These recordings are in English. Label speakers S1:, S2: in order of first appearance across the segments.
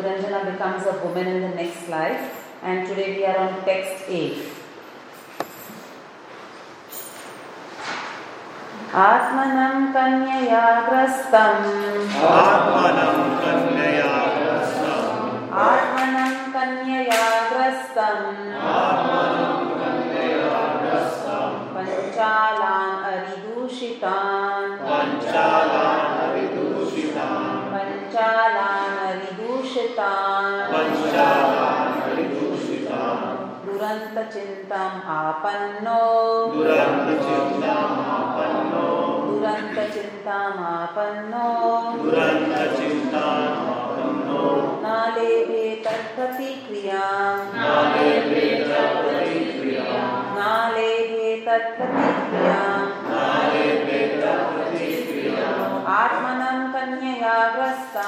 S1: Puranjana becomes a woman in the next life. And today we are on text 8. आत्मनं कन्यया ग्रस्तम्
S2: आत्मनं कन्यया
S1: चिंतम आपन्नो
S2: दुरंत
S1: चिंतम तत्प्रतिक्रिया।
S2: नाले तत्प्रतिक्रिया।
S1: नाले तत्प्रतिक्रिया।
S2: नाले तत्प्रतिक्रिया।
S1: आत्मनं कन्यया
S2: ग्रस्ता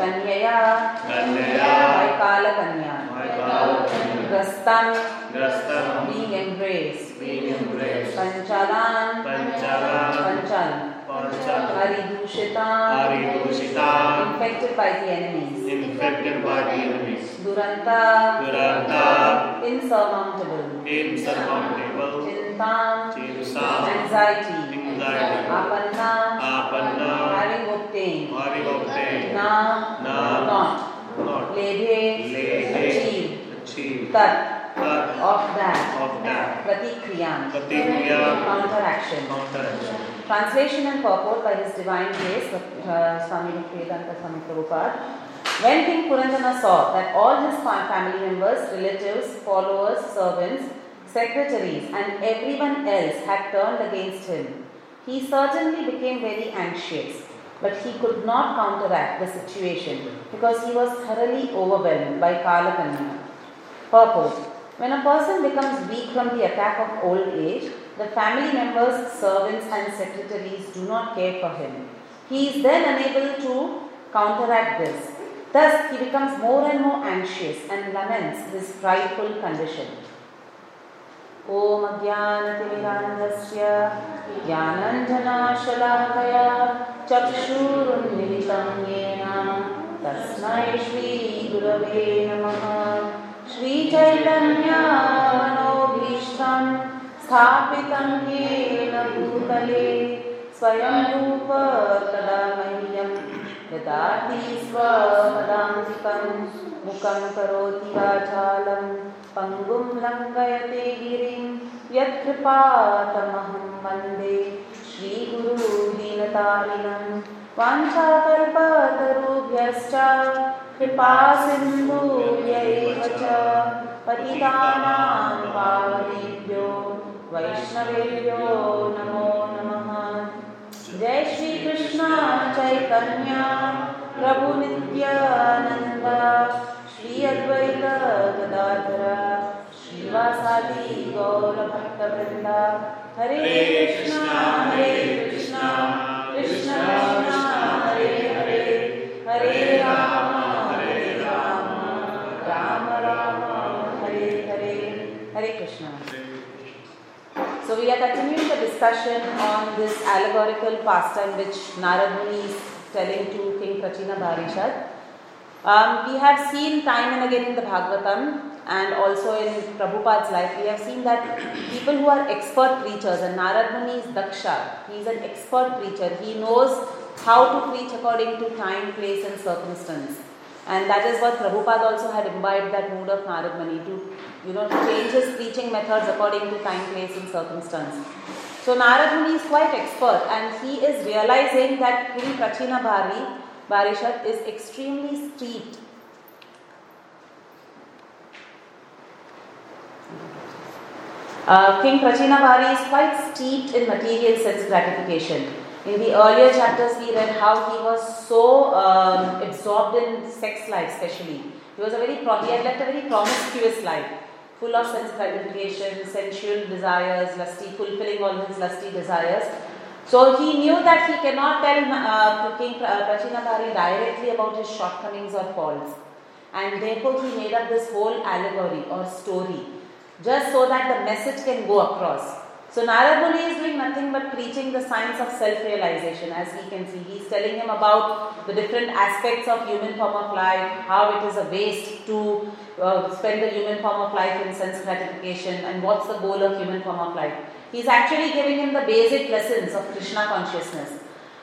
S2: कन्यया
S1: कन्यया वैकालकन्या
S2: वैकालकन्या
S1: ग्रस्तं
S2: ग्रस्तं
S1: being embraced
S2: being embraced
S1: पञ्चालान्
S2: पञ्चालान्
S1: Panchala
S2: पञ्चालान्
S1: हरिदूषितान्
S2: हरिदूषितान्
S1: infected by the enemies
S2: infected by the enemies
S1: duranta
S2: Duranta
S1: insurmountable
S2: insurmountable
S1: chintam
S2: Chintam
S1: anxiety
S2: anxiety
S1: apanna
S2: Apanna
S1: obtained
S2: having obtained
S1: na
S2: Na
S1: not.
S2: not.
S1: Lebhe
S2: Lebhe
S1: achieve.
S2: achieved
S1: tat
S2: that
S1: of that.
S2: of that.
S1: Pratikriyam.
S2: Pratikriya
S1: counteraction.
S2: Counteraction.
S1: Translation and purport by His Divine Grace, uh, Swami Bhaktivedanta Swami Prabhupada. When King Puranjana saw that all his family members, relatives, followers, servants, secretaries, and everyone else had turned against him, he certainly became very anxious. But he could not counteract the situation because he was thoroughly overwhelmed by Kalakanya. Purport When a person becomes weak from the attack of old age, the family members, servants, and secretaries do not care for him. He is then unable to counteract this. Thus, he becomes more and more anxious and laments his frightful condition. ॐ अज्ञानतिमिरान्धस्य ज्ञानञ्जनाशलाकया चक्षुरुन्मिलितं येन। तस्मै श्रीगुरवे नमः। श्रीचैतन्यामनोभीष्टं स्थापितं येन भूतले। स्वयं रूप तदा मह्यं ददाति स्वपदान्तिकं मुखं करोति वाचालं पङ्गुं लङ्घयते गिरिं यत्कृपातमहं वन्दे श्रीगुरुदीनतारिणं वाञ्छाकल्पतरुभ्यश्च कृपा सिन्धुभ्य एव च पतितानां पावनेभ्यो वैष्णवेभ्यो नमो चैतन्य प्रभु नित्यानंद श्री अद्वैत गदाधर श्रीवासादि गौर भक्त वृंद हरे कृष्ण हरे कृष्ण कृष्ण कृष्ण, हरे हरे। हरे राम हरे राम राम राम, हरे हरे। हरे Krishna. So we are continuing the discussion on this allegorical pastime which Narad Muni is telling to King Prachina Barhishat. Um, we have seen time and again in the Bhagavatam and also in Prabhupada's life, we have seen that people who are expert preachers, and Narad Muni is Daksha, he is an expert preacher. He knows how to preach according to time, place, and circumstance. And that is what Prabhupada also had imbibed that mood of Narad Muni to, you know, change his preaching methods according to time, place, and circumstance. So Narad Muni is quite expert and he is realizing that King Prachina Bhari, Barishat is extremely steeped Uh, King Prachinavari is quite steeped in material sense gratification. In the earlier chapters, we read how he was so um, absorbed in sex life, especially. He was a very pro- he had a very promiscuous life, full of sense gratification, sensual desires, lusty, fulfilling all his lusty desires. So he knew that he cannot tell uh, King Prachinavari directly about his shortcomings or faults, and therefore he made up this whole allegory or story just so that the message can go across. So Narad Muni is doing nothing but preaching the science of self-realization as we can see. He is telling him about the different aspects of human form of life, how it is a waste to uh, spend the human form of life in sense gratification and what's the goal of human form of life. He is actually giving him the basic lessons of Krishna consciousness.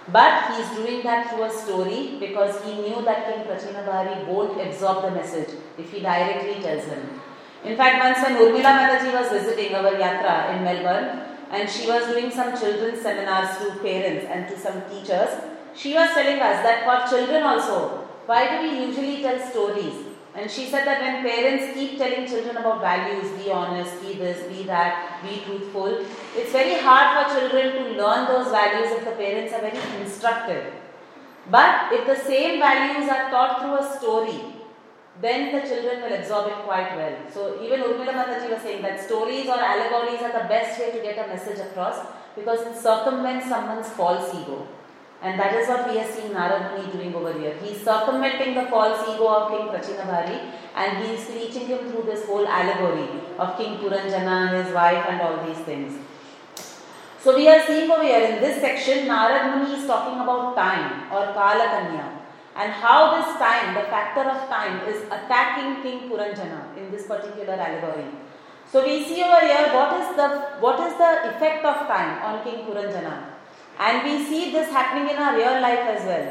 S1: But he is doing that through a story because he knew that King Prachinabarhi won't absorb the message if he directly tells him. In fact, once when Urmila Mataji was visiting our yatra in Melbourne and she was doing some children's seminars to parents and to some teachers, she was telling us that for children also, why do we usually tell stories? And she said that when parents keep telling children about values, be honest, be this, be that, be truthful, it's very hard for children to learn those values if the parents are very instructive. But if the same values are taught through a story, then the children will absorb it quite well. So even Urmila Mataji was saying that stories or allegories are the best way to get a message across because it circumvents someone's false ego. And that is what we are seeing Narad doing over here. He is circumventing the false ego of King Prachinabarhi and he is teaching him through this whole allegory of King Puranjana, and his wife and all these things. So we are seeing over here in this section, Narad Muni is talking about time or Kala Kanya and how this time, the factor of time, is attacking King Puranjana in this particular allegory. So we see over here what is the what is the effect of time on King Puranjana, and we see this happening in our real life as well.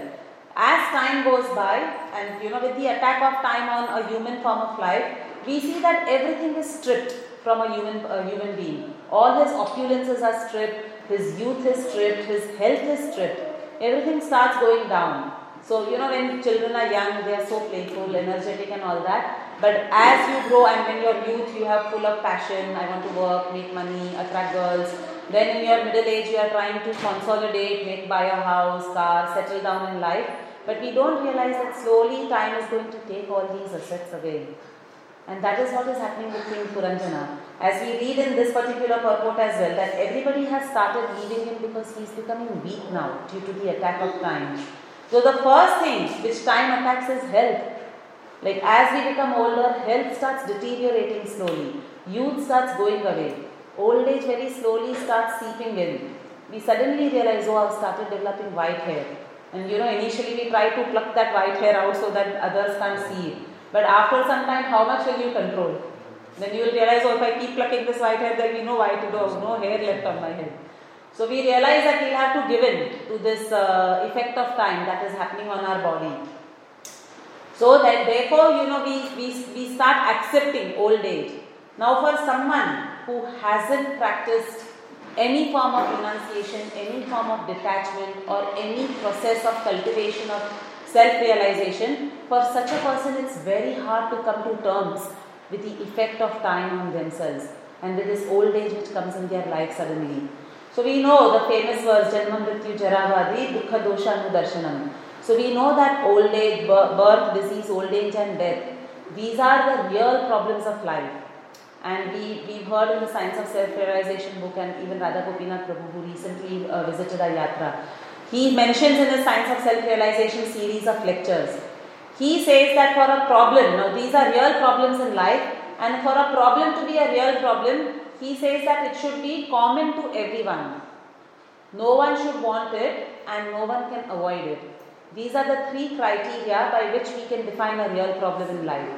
S1: As time goes by, and you know, with the attack of time on a human form of life, we see that everything is stripped from a human a human being. All his opulences are stripped, his youth is stripped, his health is stripped. Everything starts going down. So, you know, when children are young, they are so playful, energetic, and all that. But as you grow and when you're youth, you have full of passion. I want to work, make money, attract girls. Then in your middle age, you are trying to consolidate, make buy a house, car, settle down in life. But we don't realize that slowly time is going to take all these assets away. And that is what is happening with King Puranjana. As we read in this particular purport as well, that everybody has started leaving him because he is becoming weak now due to the attack of time. So the first thing which time attacks is health. Like as we become older, health starts deteriorating slowly. Youth starts going away. Old age very slowly starts seeping in. We suddenly realize, oh, I've started developing white hair. And you know, initially we try to pluck that white hair out so that others can't see it. But after some time, how much will you control? Then you will realize, oh, if I keep plucking this white hair, there will be no white, no, no hair left on my head. So we realize that we'll have to give in to this uh, effect of time that is happening on our body. So that therefore, you know, we, we, we start accepting old age. Now for someone who hasn't practiced any form of renunciation, any form of detachment or any process of cultivation of self-realization, for such a person it's very hard to come to terms with the effect of time on themselves and with this old age which comes in their life suddenly. So we know the famous verse Janma Mrityu Jaravadi Dukkha Dosha Darshanam. So we know that old age, birth, disease, old age and death, these are the real problems of life. And we, we've heard in the Science of Self-Realization book and even Radha Gopinath Prabhu who recently uh, visited our yatra. He mentions in the Science of Self-Realization series of lectures. He says that for a problem, now these are real problems in life and for a problem to be a real problem, he says that it should be common to everyone. No one should want it and no one can avoid it. These are the three criteria by which we can define a real problem in life.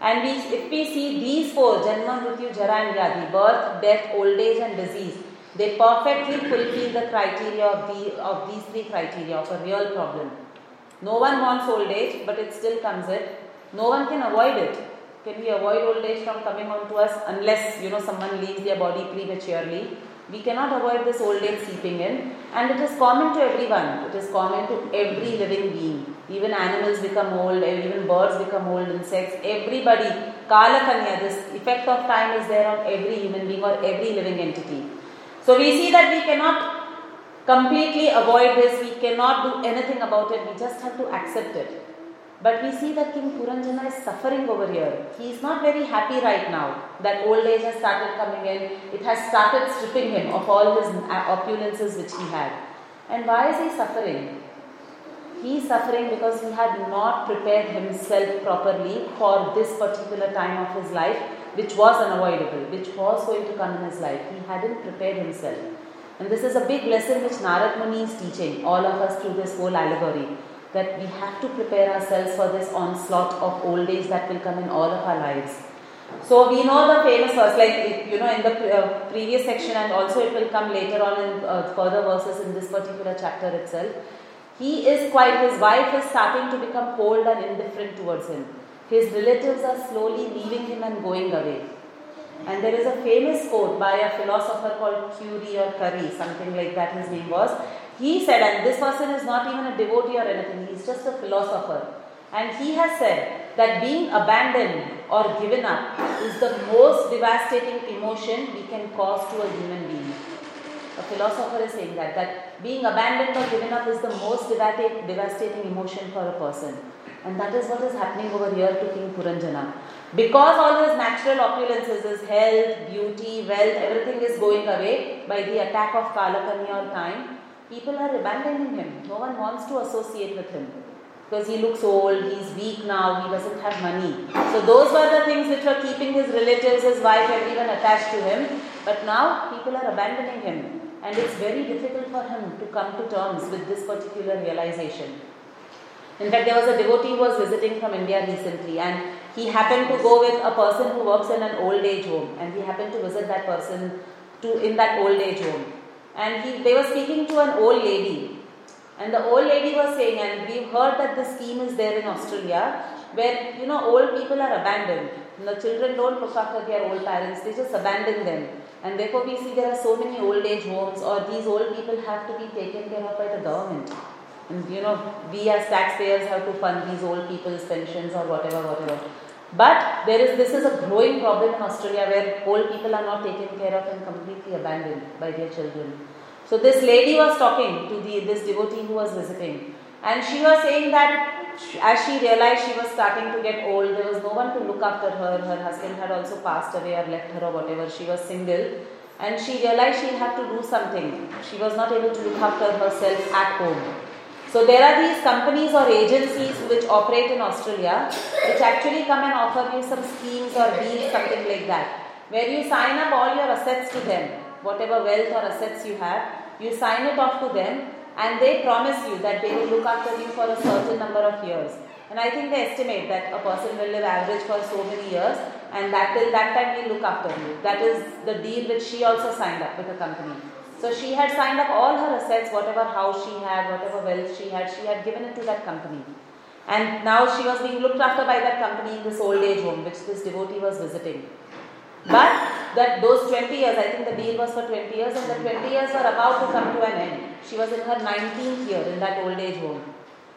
S1: And we, if we see these four, Janma, Mrityu, Jara and Vyadhi, birth, death, old age and disease, they perfectly fulfill the criteria of, the, of these three criteria of a real problem. No one wants old age, but it still comes in. No one can avoid it. Can we avoid old age from coming on to us unless you know someone leaves their body prematurely? We cannot avoid this old age seeping in, and it is common to everyone. It is common to every living being. Even animals become old, even birds become old, insects, everybody. Kala Kanya, this effect of time is there on every human being or every living entity. So we see that we cannot completely avoid this, we cannot do anything about it, we just have to accept it. But we see that King Puranjana is suffering over here. He is not very happy right now that old age has started coming in. It has started stripping him of all his opulences which he had. And why is he suffering? He is suffering because he had not prepared himself properly for this particular time of his life, which was unavoidable, which was going to come in his life. He hadn't prepared himself. And this is a big lesson which Narad Muni is teaching all of us through this whole allegory that we have to prepare ourselves for this onslaught of old age that will come in all of our lives. So we know the famous verse, like you know, in the uh, previous section, and also it will come later on in uh, further verses in this particular chapter itself. He is quite, his wife is starting to become cold and indifferent towards him. His relatives are slowly leaving him and going away. And there is a famous quote by a philosopher called Curie or Curry, something like that his name was. He said, and this person is not even a devotee or anything, he's just a philosopher. And he has said that being abandoned or given up is the most devastating emotion we can cause to a human being. A philosopher is saying that, that being abandoned or given up is the most devastating emotion for a person. And that is what is happening over here to King Puranjana. Because all his natural opulences, his health, beauty, wealth, everything is going away by the attack of Kalakanya or time, people are abandoning him. No one wants to associate with him. Because he looks old, he's weak now, he doesn't have money. So those were the things which were keeping his relatives, his wife, everyone attached to him. But now people are abandoning him. And it's very difficult for him to come to terms with this particular realization. In fact, there was a devotee who was visiting from India recently, and he happened to go with a person who works in an old age home, and he happened to visit that person to in that old age home. And he, they were speaking to an old lady, and the old lady was saying, and we've heard that the scheme is there in Australia, where you know old people are abandoned. And The children don't look after their old parents; they just abandon them. And therefore, we see there are so many old age homes, or these old people have to be taken care of by the government. And you know, we as taxpayers have to fund these old people's pensions or whatever, whatever. But there is this is a growing problem in Australia where old people are not taken care of and completely abandoned by their children. So this lady was talking to the this devotee who was visiting, and she was saying that as she realized she was starting to get old, there was no one to look after her. Her husband had also passed away or left her or whatever. She was single, and she realized she had to do something. She was not able to look after herself at home. So there are these companies or agencies which operate in Australia, which actually come and offer you some schemes or deals, something like that, where you sign up all your assets to them, whatever wealth or assets you have, you sign it off to them, and they promise you that they will look after you for a certain number of years. And I think they estimate that a person will live average for so many years, and that till that time will look after you. That is the deal which she also signed up with the company. So she had signed up all her assets, whatever house she had, whatever wealth she had, she had given it to that company. And now she was being looked after by that company in this old age home, which this devotee was visiting. But that those 20 years, I think the deal was for 20 years, and the 20 years were about to come to an end. She was in her 19th year in that old age home.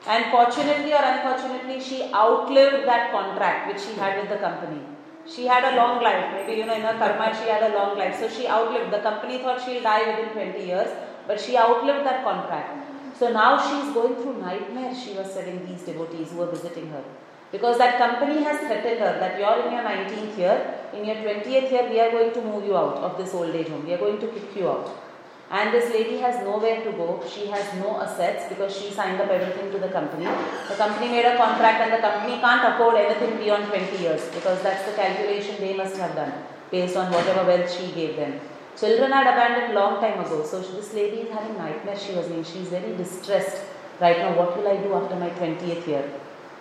S1: And fortunately or unfortunately, she outlived that contract which she had with the company. She had a long life. Maybe, you know, in her karma, she had a long life. So she outlived. The company thought she'll die within 20 years, but she outlived that contract. So now she's going through nightmares, she was telling these devotees who were visiting her. Because that company has threatened her that you're in your 19th year, in your 20th year, we are going to move you out of this old age home. We are going to kick you out. And this lady has nowhere to go. She has no assets because she signed up everything to the company. The company made a contract and the company can't afford anything beyond 20 years because that's the calculation they must have done based on whatever wealth she gave them. Children had abandoned long time ago. So this lady is having nightmares, she was saying. She's very distressed right now, what will I do after my 20th year?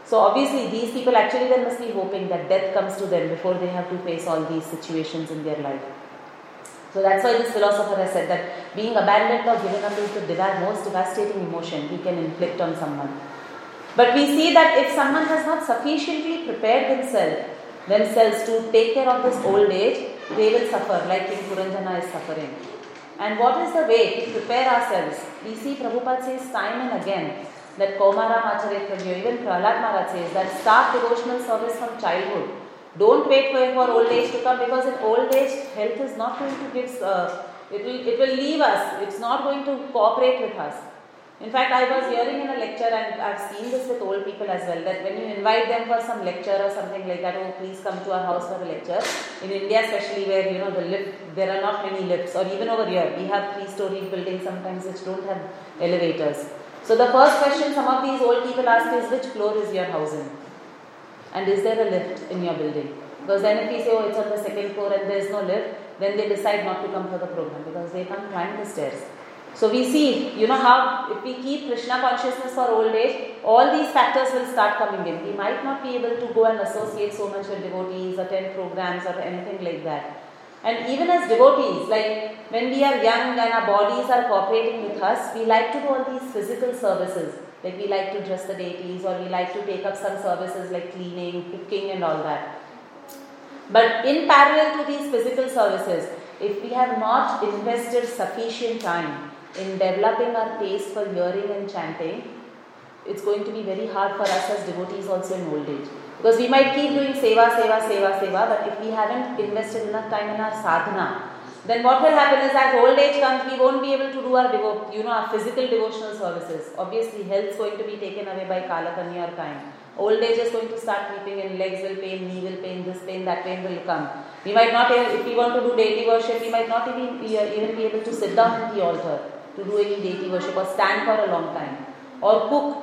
S1: So obviously, these people actually then must be hoping that death comes to them before they have to face all these situations in their life. So that's why this philosopher has said that being abandoned or given up is the most devastating emotion he can inflict on someone. But we see that if someone has not sufficiently prepared themselves themselves to take care of this old age, they will suffer like King Puranjana is suffering. And what is the way to prepare ourselves? We see Prabhupada says time and again that Komara Macharetya, even Prahlad Maharaj says that start devotional service from childhood. Don't wait for, for old age to come because in old age, health is not going to give, uh, it, will, it will leave us, it's not going to cooperate with us. In fact, I was hearing in a lecture, and I've seen this with old people as well, that when you invite them for some lecture or something like that, oh, please come to our house for a lecture. In India, especially where you know the lift, there are not many lifts, or even over here, we have three-story buildings sometimes which don't have elevators. So the first question some of these old people ask is, which floor is your house in? And is there a lift in your building? Because then if we say, oh, it's on the second floor and there is no lift, then they decide not to come for the program because they can't climb the stairs. So we see, you know how if we keep Krishna consciousness for old age, all these factors will start coming in. We might not be able to go and associate so much with devotees, attend programs or anything like that. And even as devotees, like when we are young and our bodies are cooperating with us, we like to do all these physical services. Like we like to dress the deities or we like to take up some services like cleaning, cooking and all that. But in parallel to these physical services, if we have not invested sufficient time in developing our taste for hearing and chanting, it's going to be very hard for us as devotees also in old age. Because we might keep doing seva, seva, seva, seva, but if we haven't invested enough time in our sadhana, then what will happen is as old age comes, we won't be able to do our devo- you know our physical devotional services. Obviously, health is going to be taken away by kalakanya or time. Old age is going to start creeping in, legs will pain, knee will pain, this pain, that pain will come. We might not, if we want to do daily worship, we might not even, even be able to sit down in the altar to do any deity worship or stand for a long time. Or cook.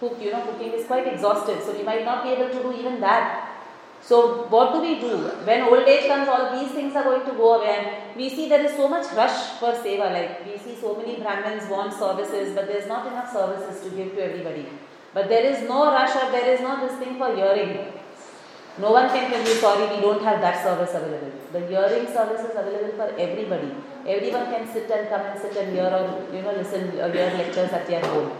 S1: Cook, you know, cooking is quite exhaustive, so we might not be able to do even that. So, what do we do? When old age comes, all these things are going to go away, and we see there is so much rush for seva. Like, we see so many Brahmins want services, but there's not enough services to give to everybody. But there is no rush or there is no this thing for hearing. No one can tell you, sorry, we don't have that service available. The hearing service is available for everybody. Everyone can sit and come and sit and hear or you know listen or hear lectures at their home.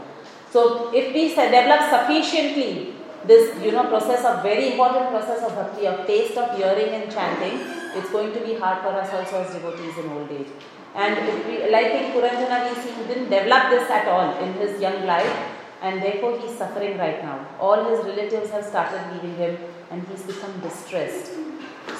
S1: So if we develop sufficiently this you know process of very important process of bhakti of taste of hearing and chanting, it's going to be hard for us also as devotees in old age. And if we, like in Puranjana, we see he didn't develop this at all in his young life, and therefore he's suffering right now. All his relatives have started leaving him, and he's become distressed.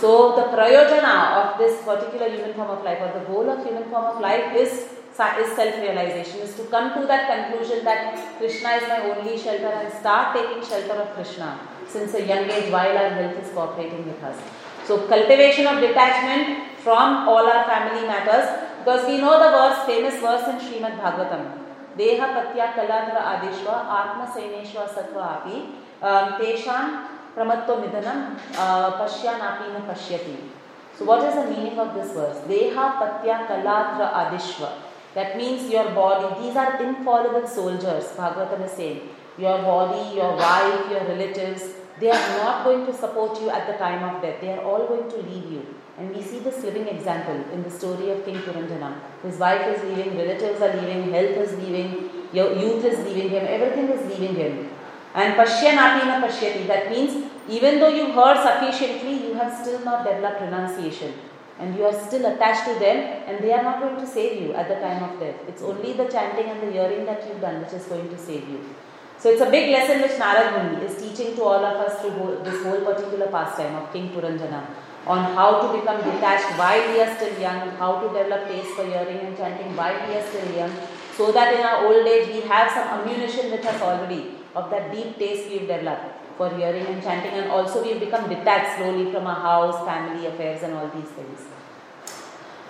S1: So the prayojana of this particular human form of life, or the goal of human form of life, is is self-realization, is to come to that conclusion that Krishna is my only shelter and start taking shelter of Krishna since a young age while our health is cooperating with us. So cultivation of detachment from all our family matters because we know the verse, famous verse in Srimad Bhagavatam. देह पत्या कलाधर आदिश्व आत्म सैनेश्व सत्व आपि तेषां प्रमत्व निधनं पश्यानापि न पश्यति So what is the meaning of this verse? Deha patya kaladra adishva. That means your body, these are infallible soldiers, Bhagavatam is saying. Your body, your wife, your relatives, they are not going to support you at the time of death. They are all going to leave you. And we see this living example in the story of King Puranjana. His wife is leaving, relatives are leaving, health is leaving, your youth is leaving him, everything is leaving him. And Pashyanati na Pashyati, that means even though you heard sufficiently, you have still not developed renunciation. And you are still attached to them, and they are not going to save you at the time of death. It's only the chanting and the hearing that you've done which is going to save you. So it's a big lesson which Narad Muni is teaching to all of us through this whole particular pastime of King Puranjana on how to become detached while we are still young, how to develop taste for hearing and chanting while we are still young, so that in our old age we have some ammunition with us already of that deep taste we've developed for hearing and chanting, and also we've become detached slowly from our house, family affairs, and all these things.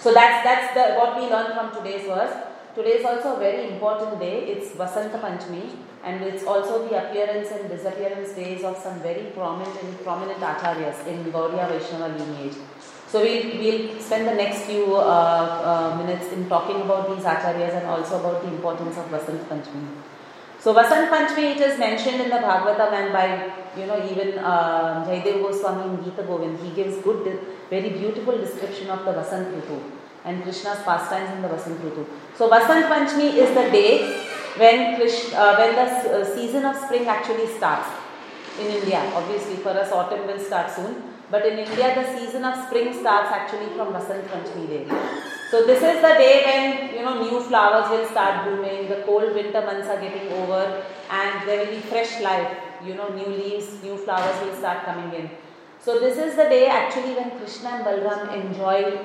S1: So that's that's the what we learn from today's verse. Today is also a very important day. It's Vasanta Panchami, and it's also the appearance and disappearance days of some very prominent prominent acharyas in Gaudiya Vaishnava lineage. So we'll, we'll spend the next few uh, uh, minutes in talking about these acharyas and also about the importance of Vasant Panchami. So Vasant Panchami, it is mentioned in the Bhagavatam and by, you know, even uh, Jaidev Goswami in Gita Govind, he gives good, very beautiful description of the Vasant Ritu and Krishna's pastimes in the Vasant Ritu. So Vasant Panchami is the day when, Krish, uh, when the uh, season of spring actually starts in India. Obviously, for us, autumn will start soon. But in India, the season of spring starts actually from Vasant Panchami day. So this is the day when you know new flowers will start blooming. The cold winter months are getting over, and there will be fresh life. You know, new leaves, new flowers will start coming in. So this is the day actually when Krishna and Balram enjoy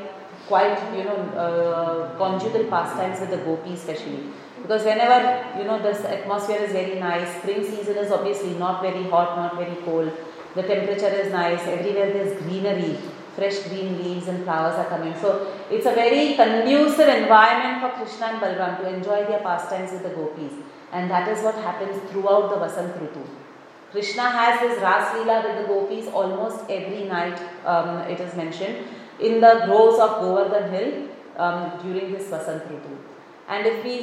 S1: quite you know uh, conjugal pastimes with the gopis especially because whenever you know this atmosphere is very nice spring season is obviously not very hot not very cold the temperature is nice everywhere there's greenery fresh green leaves and flowers are coming so it's a very conducive environment for krishna and balram to enjoy their pastimes with the gopis and that is what happens throughout the vasant ritu Krishna has his Ras Leela with the gopis almost every night, um, it is mentioned, in the groves of Govardhan Hill um, during this Vasant Ritu. And if we,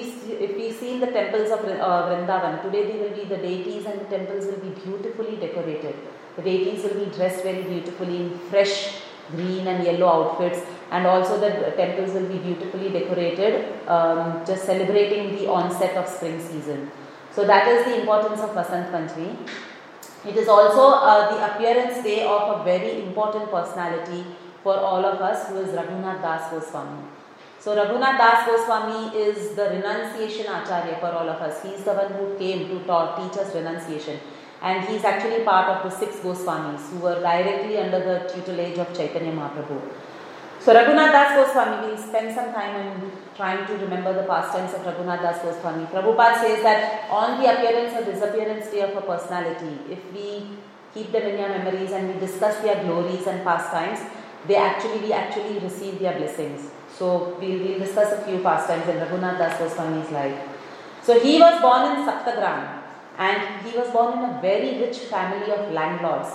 S1: if we see in the temples of uh, Vrindavan, today they will be, the deities and the temples will be beautifully decorated. The deities will be dressed very beautifully in fresh green and yellow outfits and also the temples will be beautifully decorated um, just celebrating the onset of spring season. So that is the importance of Vasant Panchami. It is also uh, the appearance day of a very important personality for all of us who is Raghunath Das Goswami. So Raghunath Das Goswami is the renunciation acharya for all of us. He is the one who came to taught, teach us renunciation. And he is actually part of the six Goswamis who were directly under the tutelage of Chaitanya Mahaprabhu. So Raghunath Das Goswami, we'll spend some time in trying to remember the pastimes of Raghunath Das Goswami. Prabhupada says that on the appearance or disappearance day of a personality, if we keep them in our memories and we discuss their glories and pastimes, they actually we actually receive their blessings. So we'll, we'll discuss a few pastimes in Raghunath Das Goswami's life. So he was born in Saptagram and he was born in a very rich family of landlords.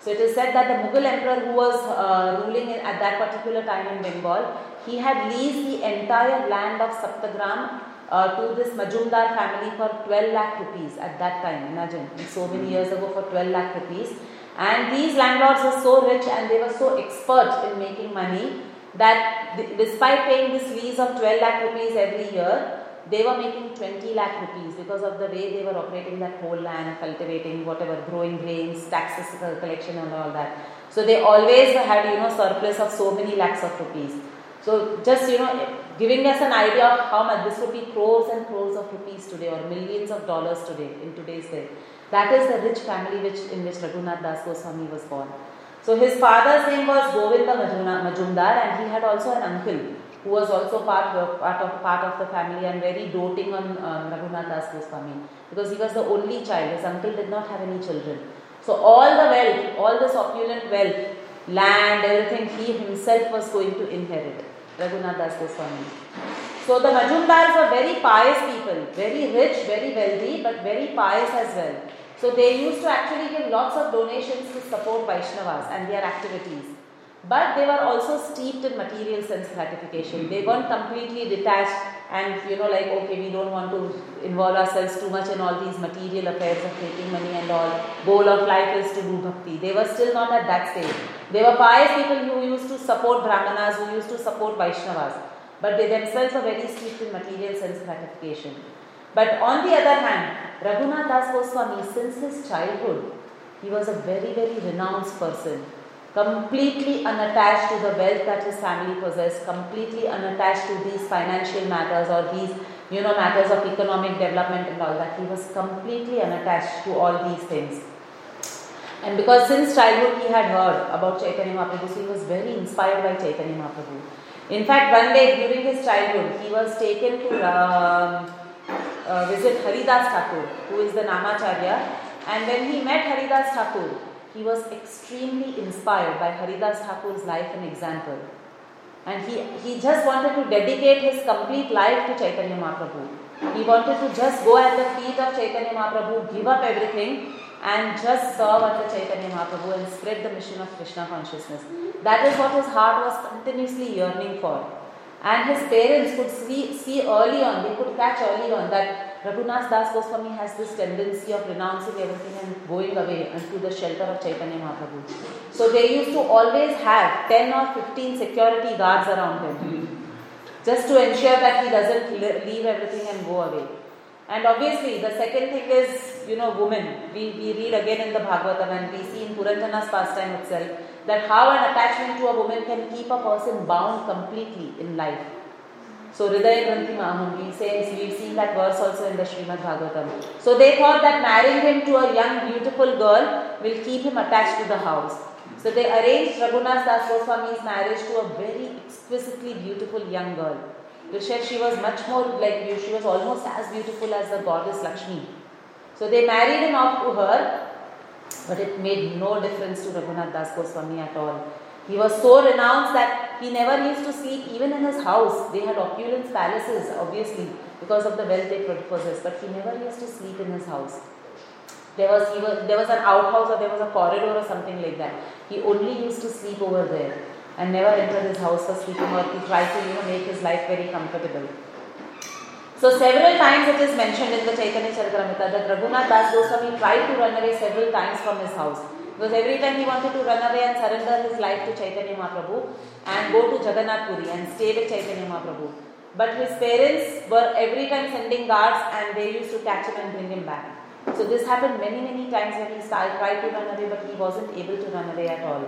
S1: So it is said that the Mughal emperor who was uh, ruling in, at that particular time in Bengal, he had leased the entire land of Saptagram uh, to this Majumdar family for 12 lakh rupees at that time. Imagine, so many years ago for 12 lakh rupees. And these landlords were so rich and they were so expert in making money that despite paying this lease of 12 lakh rupees every year, they were making 20 lakh rupees because of the way they were operating that whole land, cultivating whatever, growing grains, taxes uh, collection and all that. So they always had, you know, surplus of so many lakhs of rupees. So just, you know, giving us an idea of how much this would be crores and crores of rupees today or millions of dollars today in today's day. That is the rich family which in which Raghunath Das Goswami was born. So his father's name was Govinda Majumdar and he had also an uncle who was also part of, part of, part of the family and very doting on um, Raghunath Das Goswami because he was the only child. His uncle did not have any children. So all the wealth, all this opulent wealth, land, everything, he himself was going to inherit. Raghunath Das Goswami. So the Majumdars were very pious people, very rich, very wealthy, but very pious as well. So they used to actually give lots of donations to support Vaishnavas and their activities. But they were also steeped in material sense gratification. They weren't completely detached and you know like okay we don't want to involve ourselves too much in all these material affairs of taking money and all. Goal of life is to do bhakti. They were still not at that stage. They were pious people who used to support brahmanas, who used to support Vaishnavas. But they themselves were very steeped in material sense gratification. But on the other hand, Raghunath Das Goswami, since his childhood, he was a very, very renounced person, completely unattached to the wealth that his family possessed, completely unattached to these financial matters or these, you know, matters of economic development and all that. He was completely unattached to all these things. And because since childhood he had heard about Chaitanya Mahaprabhu, so he was very inspired by Chaitanya Mahaprabhu. In fact, one day during his childhood, he was taken to um, uh, visit Haridas Thakur, who is the Namacharya. And when he met Haridas Thakur, he was extremely inspired by Haridas Thakur's life and example. And he, he just wanted to dedicate his complete life to Chaitanya Mahaprabhu. He wanted to just go at the feet of Chaitanya Mahaprabhu, give up everything, and just serve under Chaitanya Mahaprabhu and spread the mission of Krishna consciousness. That is what his heart was continuously yearning for. And his parents could see, see early on, they could catch early on that Raghunath Das Goswami has this tendency of renouncing everything and going away into the shelter of Chaitanya Mahaprabhu. So they used to always have 10 or 15 security guards around him just to ensure that he doesn't leave everything and go away. And obviously, the second thing is, you know, women. We, we read again in the Bhagavatam and we see in Puranjana's pastime itself that how an attachment to a woman can keep a person bound completely in life. So Hridaya Granthi say, we've seen that verse also in the Srimad Bhagavatam. So they thought that marrying him to a young beautiful girl will keep him attached to the house. So they arranged Raghunath Das Goswami's marriage to a very exquisitely beautiful young girl. They said she was much more like she was almost as beautiful as the goddess Lakshmi. So they married him off to her, but it made no difference to Raghunath Das Goswami at all. He was so renounced that he never used to sleep even in his house. They had opulent palaces, obviously, because of the wealth they possessed, but he never used to sleep in his house. There was, he was, there was an outhouse or there was a corridor or something like that. He only used to sleep over there and never entered his house for sleeping or he tried to you know, make his life very comfortable. So several times it is mentioned in the Chaitanya Charitamrita that Raghunath Das Goswami tried to run away several times from his house. Because every time he wanted to run away and surrender his life to Chaitanya Mahaprabhu and go to Jagannath Puri and stay with Chaitanya Mahaprabhu. But his parents were every time sending guards and they used to catch him and bring him back. So this happened many, many times when he tried to run away, but he wasn't able to run away at all.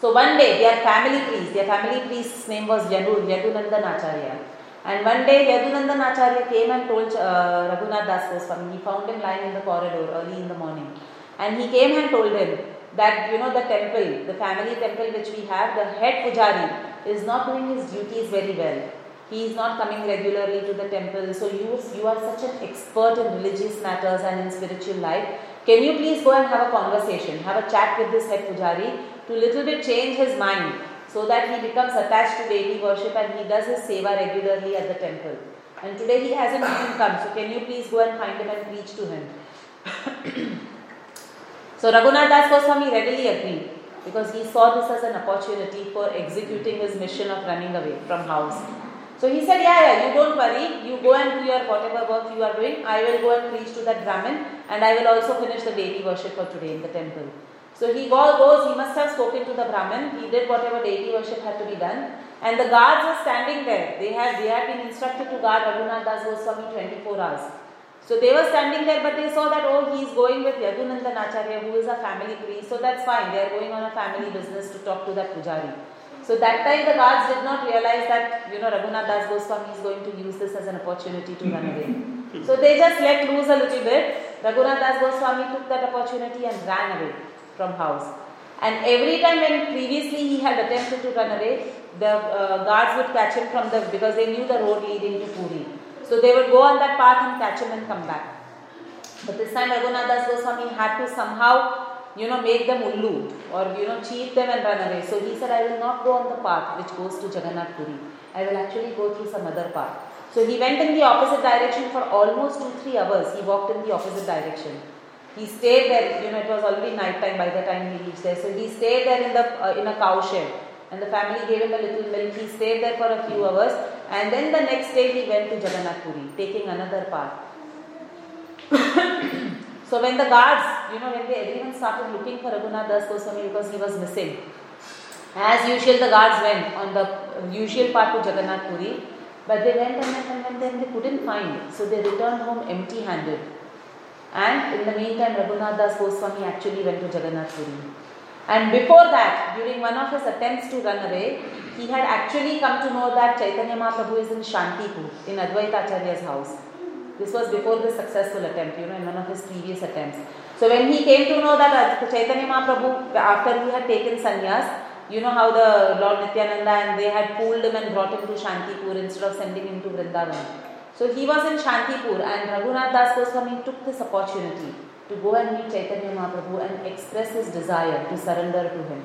S1: So one day, their family priest, their family priest's name was Yadu, Yadunandan Acharya. And one day, Yadunandan Acharya came and told uh, Raghunath Das Goswami, he found him lying in the corridor early in the morning. And he came and told him that, you know, the temple, the family temple which we have, the head pujari is not doing his duties very well. He is not coming regularly to the temple. So you, you are such an expert in religious matters and in spiritual life. Can you please go and have a conversation, have a chat with this head pujari to little bit change his mind so that he becomes attached to deity worship and he does his seva regularly at the temple. And today he hasn't even come. So can you please go and find him and preach to him? so Raghunath Das Goswami readily agreed because he saw this as an opportunity for executing his mission of running away from house. So he said, Yeah, yeah, you don't worry. You go and do your whatever work you are doing. I will go and preach to that Brahmin and I will also finish the deity worship for today in the temple. So he goes, he must have spoken to the Brahmin. He did whatever deity worship had to be done. And the guards were standing there. They had, they had been instructed to guard Raghunath Das Goswami 24 hours. So they were standing there, but they saw that, oh, he is going with Yadunandan Acharya, who is a family priest. So that's fine. They are going on a family business to talk to that pujari. So that time the guards did not realize that, you know, Raghunath Das Goswami is going to use this as an opportunity to run away. So they just let loose a little bit. Raghunath Das Goswami took that opportunity and ran away from house. And every time when previously he had attempted to run away, the uh, guards would catch him from the, because they knew the road leading to Puri. So they would go on that path and catch him and come back. But this time Raghunath Das Goswami had to somehow, you know, make them ullu or, you know, cheat them and run away. So he said, I will not go on the path which goes to Jagannath Puri. I will actually go through some other path. So he went in the opposite direction for almost two, three hours. He walked in the opposite direction. He stayed there, you know, it was already night time by the time he reached there. So he stayed there in the uh, in a cow shed. And the family gave him a little milk. He stayed there for a few hours. And then the next day he went to Jagannath Puri, taking another path. so when the guards, you know, when they everyone started looking for Raghunath Das Goswami because he was missing. As usual, the guards went on the usual path to Jagannath Puri. But they went and went and went and they couldn't find. So they returned home empty handed. And in the meantime, Raghunath Das Goswami actually went to Jagannath Puri. And before that, during one of his attempts to run away, he had actually come to know that Chaitanya Mahaprabhu is in Shantipur, in Advaita Acharya's house. This was before the successful attempt, you know, in one of his previous attempts. So when he came to know that uh, Chaitanya Mahaprabhu, after he had taken sannyas, you know how the Lord Nityananda and they had pulled him and brought him to Shantipur instead of sending him to Vrindavan. So he was in Shantipur and Raghunath Das Goswami took this opportunity to go and meet Chaitanya Mahaprabhu and express his desire to surrender to him.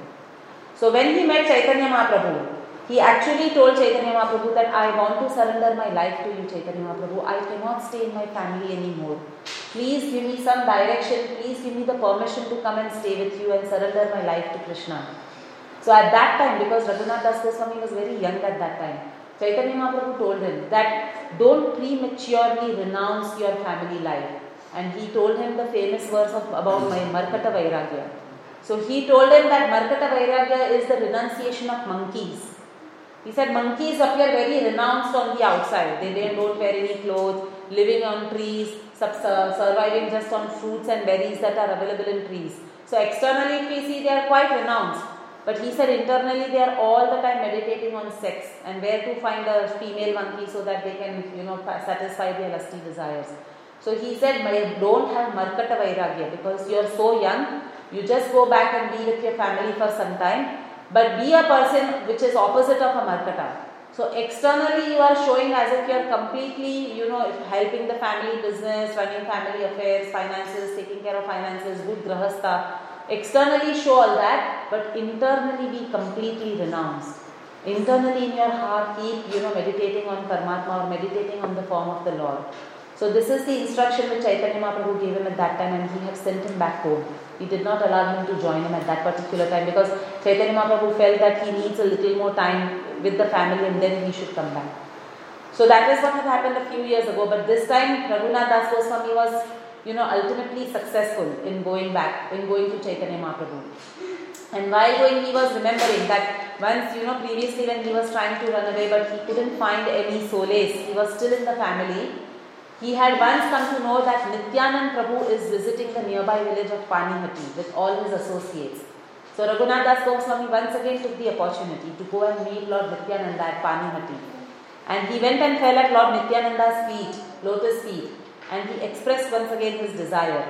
S1: So when he met Chaitanya Mahaprabhu, he actually told Chaitanya Mahaprabhu that I want to surrender my life to you, Chaitanya Mahaprabhu. I cannot stay in my family anymore. Please give me some direction. Please give me the permission to come and stay with you and surrender my life to Krishna. So at that time, because Raghunath Das Goswami was very young at that time, Chaitanya Mahaprabhu told him that don't prematurely renounce your family life. And he told him the famous verse of, about my Markata Vairagya. So he told him that Markata Vairagya is the renunciation of monkeys. He said monkeys appear very renounced on the outside. They don't wear any clothes, living on trees, surviving just on fruits and berries that are available in trees. So externally, we see, they are quite renounced. But he said internally they are all the time meditating on sex and where to find a female monkey so that they can, you know, satisfy their lusty desires. So he said, don't have Markata Vairagya because you are so young. You just go back and be with your family for some time. But be a person which is opposite of a Markata. So externally you are showing as if you are completely, you know, helping the family business, running family affairs, finances, taking care of finances, good grahastha. Externally show all that, but internally be completely renounced. Internally in your heart keep, you know, meditating on Paramatma or meditating on the form of the Lord. So this is the instruction which Chaitanya Mahaprabhu gave him at that time and he had sent him back home. He did not allow him to join him at that particular time because Chaitanya Mahaprabhu felt that he needs a little more time with the family and then he should come back. So that is what had happened a few years ago. But this time Raghunath Das Goswami was, you know, ultimately successful in going back, in going to Chaitanya Mahaprabhu. And while going, he was remembering that once, you know, previously when he was trying to run away, but he couldn't find any solace, he was still in the family. He had once come to know that Nityanand Prabhu is visiting the nearby village of Panihati with all his associates. So Raghunath Das Goswami once again took the opportunity to go and meet Lord Nityananda at Panihati. And he went and fell at Lord Nityananda's feet, lotus feet, and he expressed once again his desire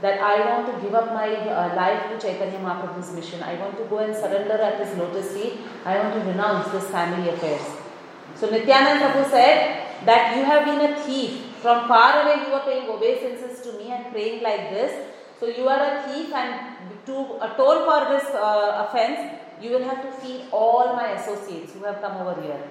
S1: that I want to give up my uh, life to Chaitanya Mahaprabhu's mission. I want to go and surrender at his lotus feet. I want to renounce this family affairs. So Nityananda Prabhu said that you have been a thief. From far away you are paying obeisances to me and praying like this. So you are a thief and to atone for this uh, offense, you will have to feed all my associates who have come over here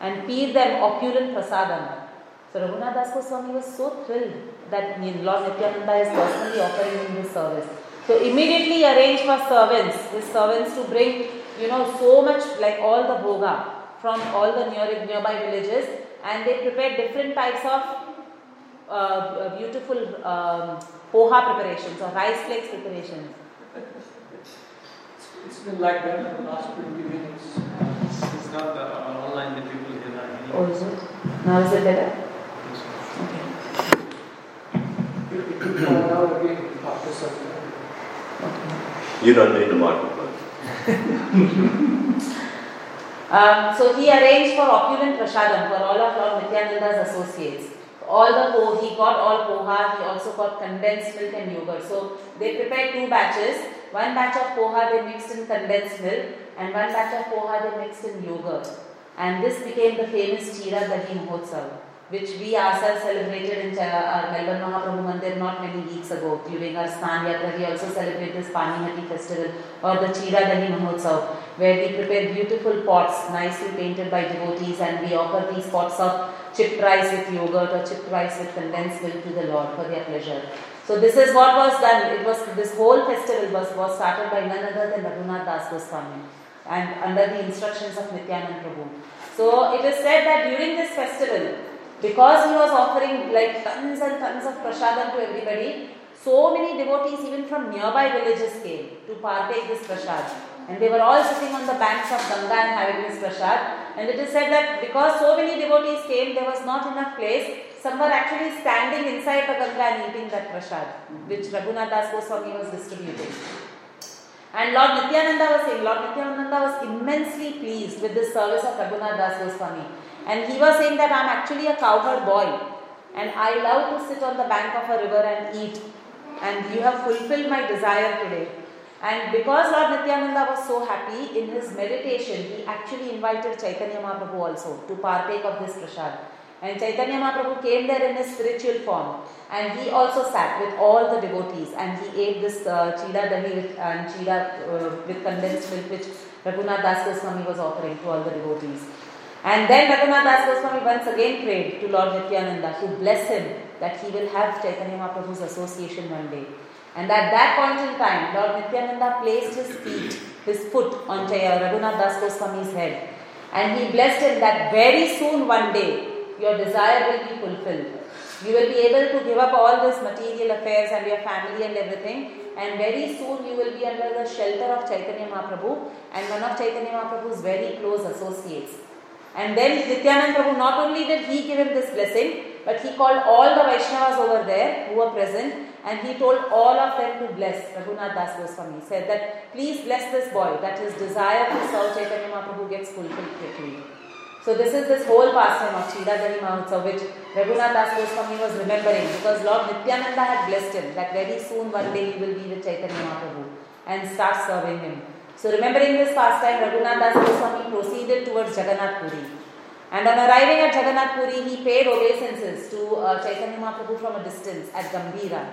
S1: and feed them opulent prasadam. So Raghunath Das Goswami was so thrilled that Lord Nityananda is personally offering him this service. So immediately arrange for servants, his servants to bring, you know, so much like all the bhoga from all the near, nearby villages and they prepared different types of uh, beautiful um, poha preparations or rice flakes preparations.
S3: It's been like that for the last 20 minutes. It's not the, uh, online, the people here are hearing.
S1: Oh, is it? Now is it better? Okay.
S3: You can find out again after something.
S4: You don't need the microphone.
S1: Um, so he arranged for opulent prasadam for all of Lord Nityananda's associates. All the po, he got all poha, he also got condensed milk and yogurt. So they prepared two batches. One batch of poha they mixed in condensed milk, and one batch of poha they mixed in yogurt. And this became the famous Chira Dahi Mahotsav, which we ourselves celebrated in our uh, Melbourne Mahaprabhu Mandir not many weeks ago. During our Snan Yatra, we also celebrate this Panihati festival or the Chira Dahi Mahotsav, where we prepare beautiful pots, nicely painted by devotees, and we offer these pots of chipped rice with yogurt or chipped rice with condensed milk to the Lord for their pleasure. So this is what was done. It was this whole festival was, was started by none other than Raghunath Das Goswami and under the instructions of Nityanand Prabhu. So it is said that during this festival, because he was offering like tons and tons of prasadam to everybody, so many devotees even from nearby villages came to partake this prasad. And they were all sitting on the banks of Ganga and having this prasad. And it is said that because so many devotees came, there was not enough place. Some were actually standing inside the Ganga and eating that prasad, which Raghunath Das Goswami was distributing. And Lord Nityananda was saying, Lord Nityananda was immensely pleased with this service of Raghunath Das Goswami. And he was saying that I am actually a cowherd boy and I love to sit on the bank of a river and eat. And you have fulfilled my desire today. And because Lord Nityananda was so happy, in his meditation, he actually invited Chaitanya Mahaprabhu also to partake of this prasad. And Chaitanya Mahaprabhu came there in his spiritual form. And he also sat with all the devotees and he ate this uh, chira dahi with, and chira uh, with condensed milk which Raghunath Das Goswami was offering to all the devotees. And then Raghunath Das Goswami once again prayed to Lord Nityananda to bless him that he will have Chaitanya Mahaprabhu's association one day. And at that point in time, Lord Nityananda placed his feet, his foot on Raghunath Das Goswami's head. And he blessed him that very soon one day your desire will be fulfilled. You will be able to give up all this material affairs and your family and everything, and very soon you will be under the shelter of Chaitanya Mahaprabhu and one of Chaitanya Mahaprabhu's very close associates. And then Nityanand Prabhu, not only did he give him this blessing, but he called all the Vaishnavas over there who were present and he told all of them to bless Raghunath Das Goswami. Said that please bless this boy, that his desire to serve Chaitanya Mahaprabhu gets fulfilled quickly. So this is this whole pastime of Chira Dahi Mahotsav which Raghunath Das Goswami was remembering because Lord Nityananda had blessed him that very soon one day he will be with Chaitanya Mahaprabhu and start serving him. So remembering this pastime, Raghunath Das Goswami proceeded towards Jagannath Puri. And on arriving at Jagannath Puri, he paid obeisances to uh, Chaitanya Mahaprabhu from a distance at Gambhira.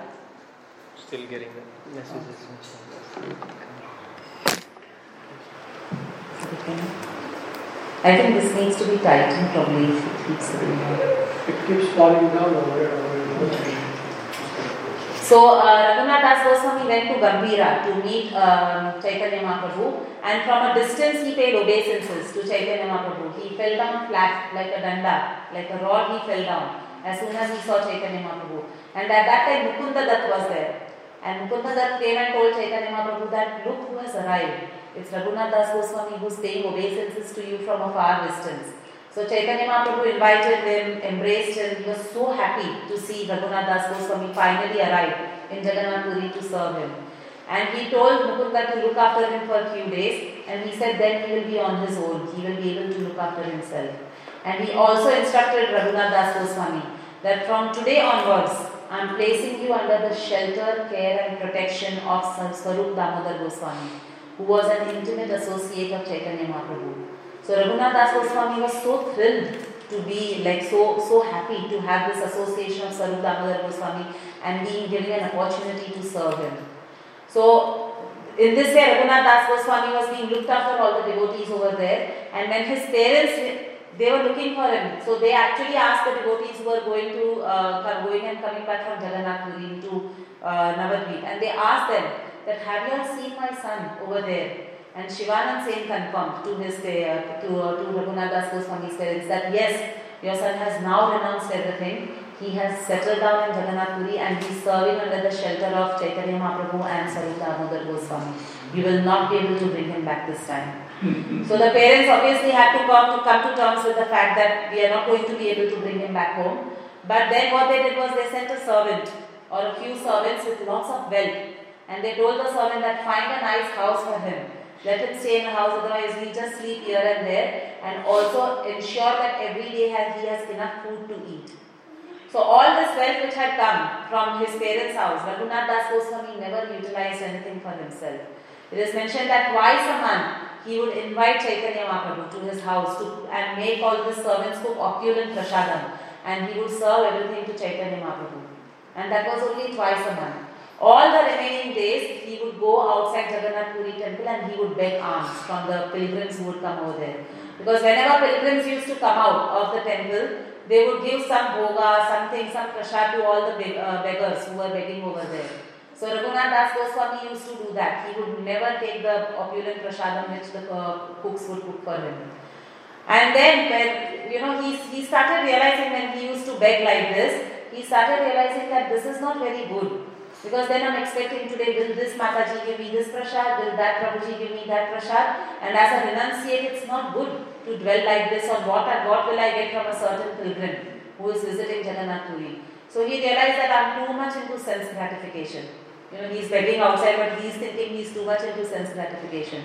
S3: Still getting the messages.
S1: I think this needs to be tightened probably if it keeps doing.
S3: It keeps falling down or whatever.
S1: So uh, Raghunath Das Goswami went to Gambhira to meet um, Chaitanya Mahaprabhu and from a distance he paid obeisances to Chaitanya Mahaprabhu. He fell down flat like a danda, like a rod he fell down as soon as he saw Chaitanya Mahaprabhu. And at that time Mukunda Dutt was there. And Mukunda Dutt came and told Chaitanya Mahaprabhu that look who has arrived. It's Raghunath Das Goswami who's paying obeisances to you from a far distance. So Chaitanya Mahaprabhu invited him, embraced him. He was so happy to see Raghunath Das Goswami finally arrive in Jagannath Puri to serve him. And he told Mukunda to look after him for a few days, and he said then he will be on his own. He will be able to look after himself. And he also instructed Raghunath Das Goswami that from today onwards, I am placing you under the shelter, care, and protection of Swarup Damodar Goswami, who was an intimate associate of Chaitanya Mahaprabhu. So Raghunath Das Goswami was so thrilled to be like so so happy to have this association of Swarup Damodar Goswami and being given an opportunity to serve him. So in this way Raghunath Das Goswami was being looked after all the devotees over there and when his parents they were looking for him. So they actually asked the devotees who were going to uh, going and coming back from Jagannath to uh, Navadvip and they asked them that have you all seen my son over there? And Shivanand Sen confirmed to his uh, to, uh, to Raghunath Goswami's parents that yes, your son has now renounced everything. He has settled down in Jagannath Puri and he is serving under the shelter of Chaitanya Mahaprabhu and Swarup Damodar Goswami. You will not be able to bring him back this time. so the parents obviously had to come to come to terms with the fact that we are not going to be able to bring him back home. But then what they did was they sent a servant or a few servants with lots of wealth and they told the servant that find a nice house for him let him stay in the house, otherwise he'll just sleep here and there. And also ensure that every day he has enough food to eat. So all this wealth which had come from his parents' house, Raghunath Das Goswami never utilized anything for himself. It is mentioned that twice a month he would invite Chaitanya Mahaprabhu to his house to, and make all the servants cook opulent prasadam and he would serve everything to Chaitanya Mahaprabhu. And that was only twice a month. All the remaining days, he would go outside Jagannath Puri temple and he would beg alms from the pilgrims who would come over there. Because whenever pilgrims used to come out of the temple, they would give some bhoga, something, some prasad to all the uh, beggars who were begging over there. So Raghunath Das Goswami used to do that. He would never take the opulent prasadam which the uh, cooks would cook for him. And then when you know he, he started realizing when he used to beg like this, he started realizing that this is not very good. Because then I'm expecting today, will this Mataji give me this prasad, will that Prabhuji give me that prasad? And as a renunciate, it's not good to dwell like this on what, what will I get from a certain pilgrim who is visiting Jagannath Puri. So he realized that I'm too much into sense gratification. You know, he's begging outside, but he's thinking he's too much into sense gratification.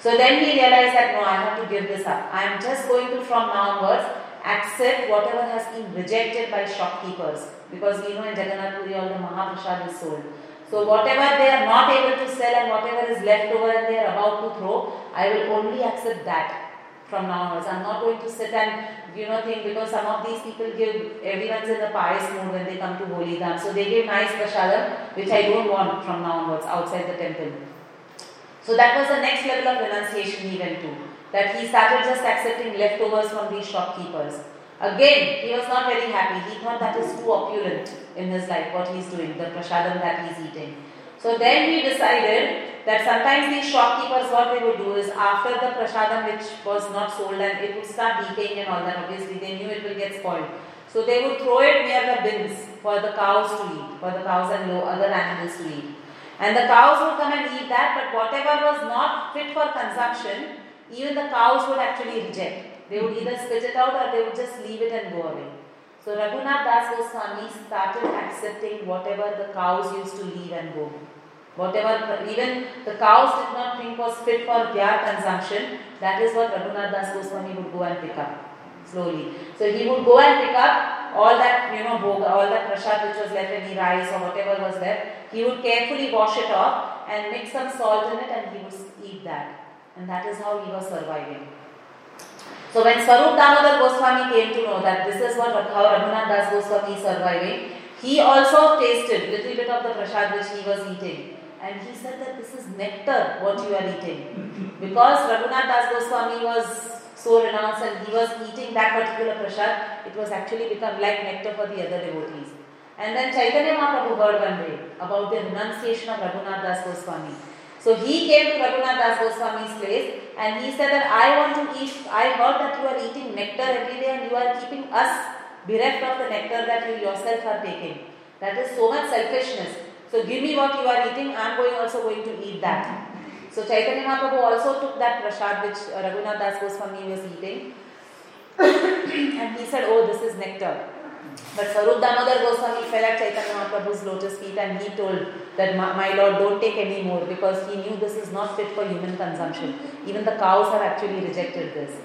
S1: So then he realized that no, I have to give this up. I am just going to from now onwards accept whatever has been rejected by shopkeepers because we know in Jagannath Puri all the Mahaprasad is sold. So whatever they are not able to sell and whatever is left over and they are about to throw, I will only accept that from now onwards. I'm not going to sit and you know think because some of these people give everyone's in the pious mood when they come to Holy Dham. So they give nice prasadam which I don't want from now onwards outside the temple. So that was the next level of renunciation he went to. That he started just accepting leftovers from these shopkeepers. Again, he was not very happy. He thought that is too opulent in his life, what he's doing, the prasadam that he's eating. So then he decided that sometimes these shopkeepers, what they would do is after the prasadam which was not sold and it would start decaying and all that, obviously they knew it will get spoiled. So they would throw it near the bins for the cows to eat, for the cows and other animals to eat. And the cows would come and eat that, but whatever was not fit for consumption, even the cows would actually reject. They would either spit it out or they would just leave it and go away. So Raghunath Das Goswami started accepting whatever the cows used to leave and go. Whatever, even the cows did not think was fit for their consumption, that is what Raghunath Das Goswami would go and pick up slowly. So he would go and pick up all that, you know, bhoga, all that prasad which was left, any rice or whatever was there. He would carefully wash it off and mix some salt in it and he would eat that. And that is how he was surviving. So when Swarup Damodar Goswami came to know that this is what how Raghunath Das Goswami is surviving, he also tasted little bit of the prasad which he was eating. And he said that this is nectar what you are eating. Because Raghunath Das Goswami was so renounced and he was eating that particular prasad, it was actually become like nectar for the other devotees. And then Chaitanya Mahaprabhu heard one day about the renunciation of Raghunath Das Goswami. So he came to Raghunath Das Goswami's place and he said that I want to eat, I heard that you are eating nectar every day and you are keeping us bereft of the nectar that you yourself are taking. That is so much selfishness. So give me what you are eating, I am going also going to eat that. So Chaitanya Mahaprabhu also took that prasad which uh, Raghunath Das Goswami was eating and he said, oh this is nectar. But Swarup Damodar Goswami fell at Chaitanya Mahaprabhu's lotus feet and he told that my, my lord don't take any more because he knew this is not fit for human consumption. Even the cows have actually rejected this.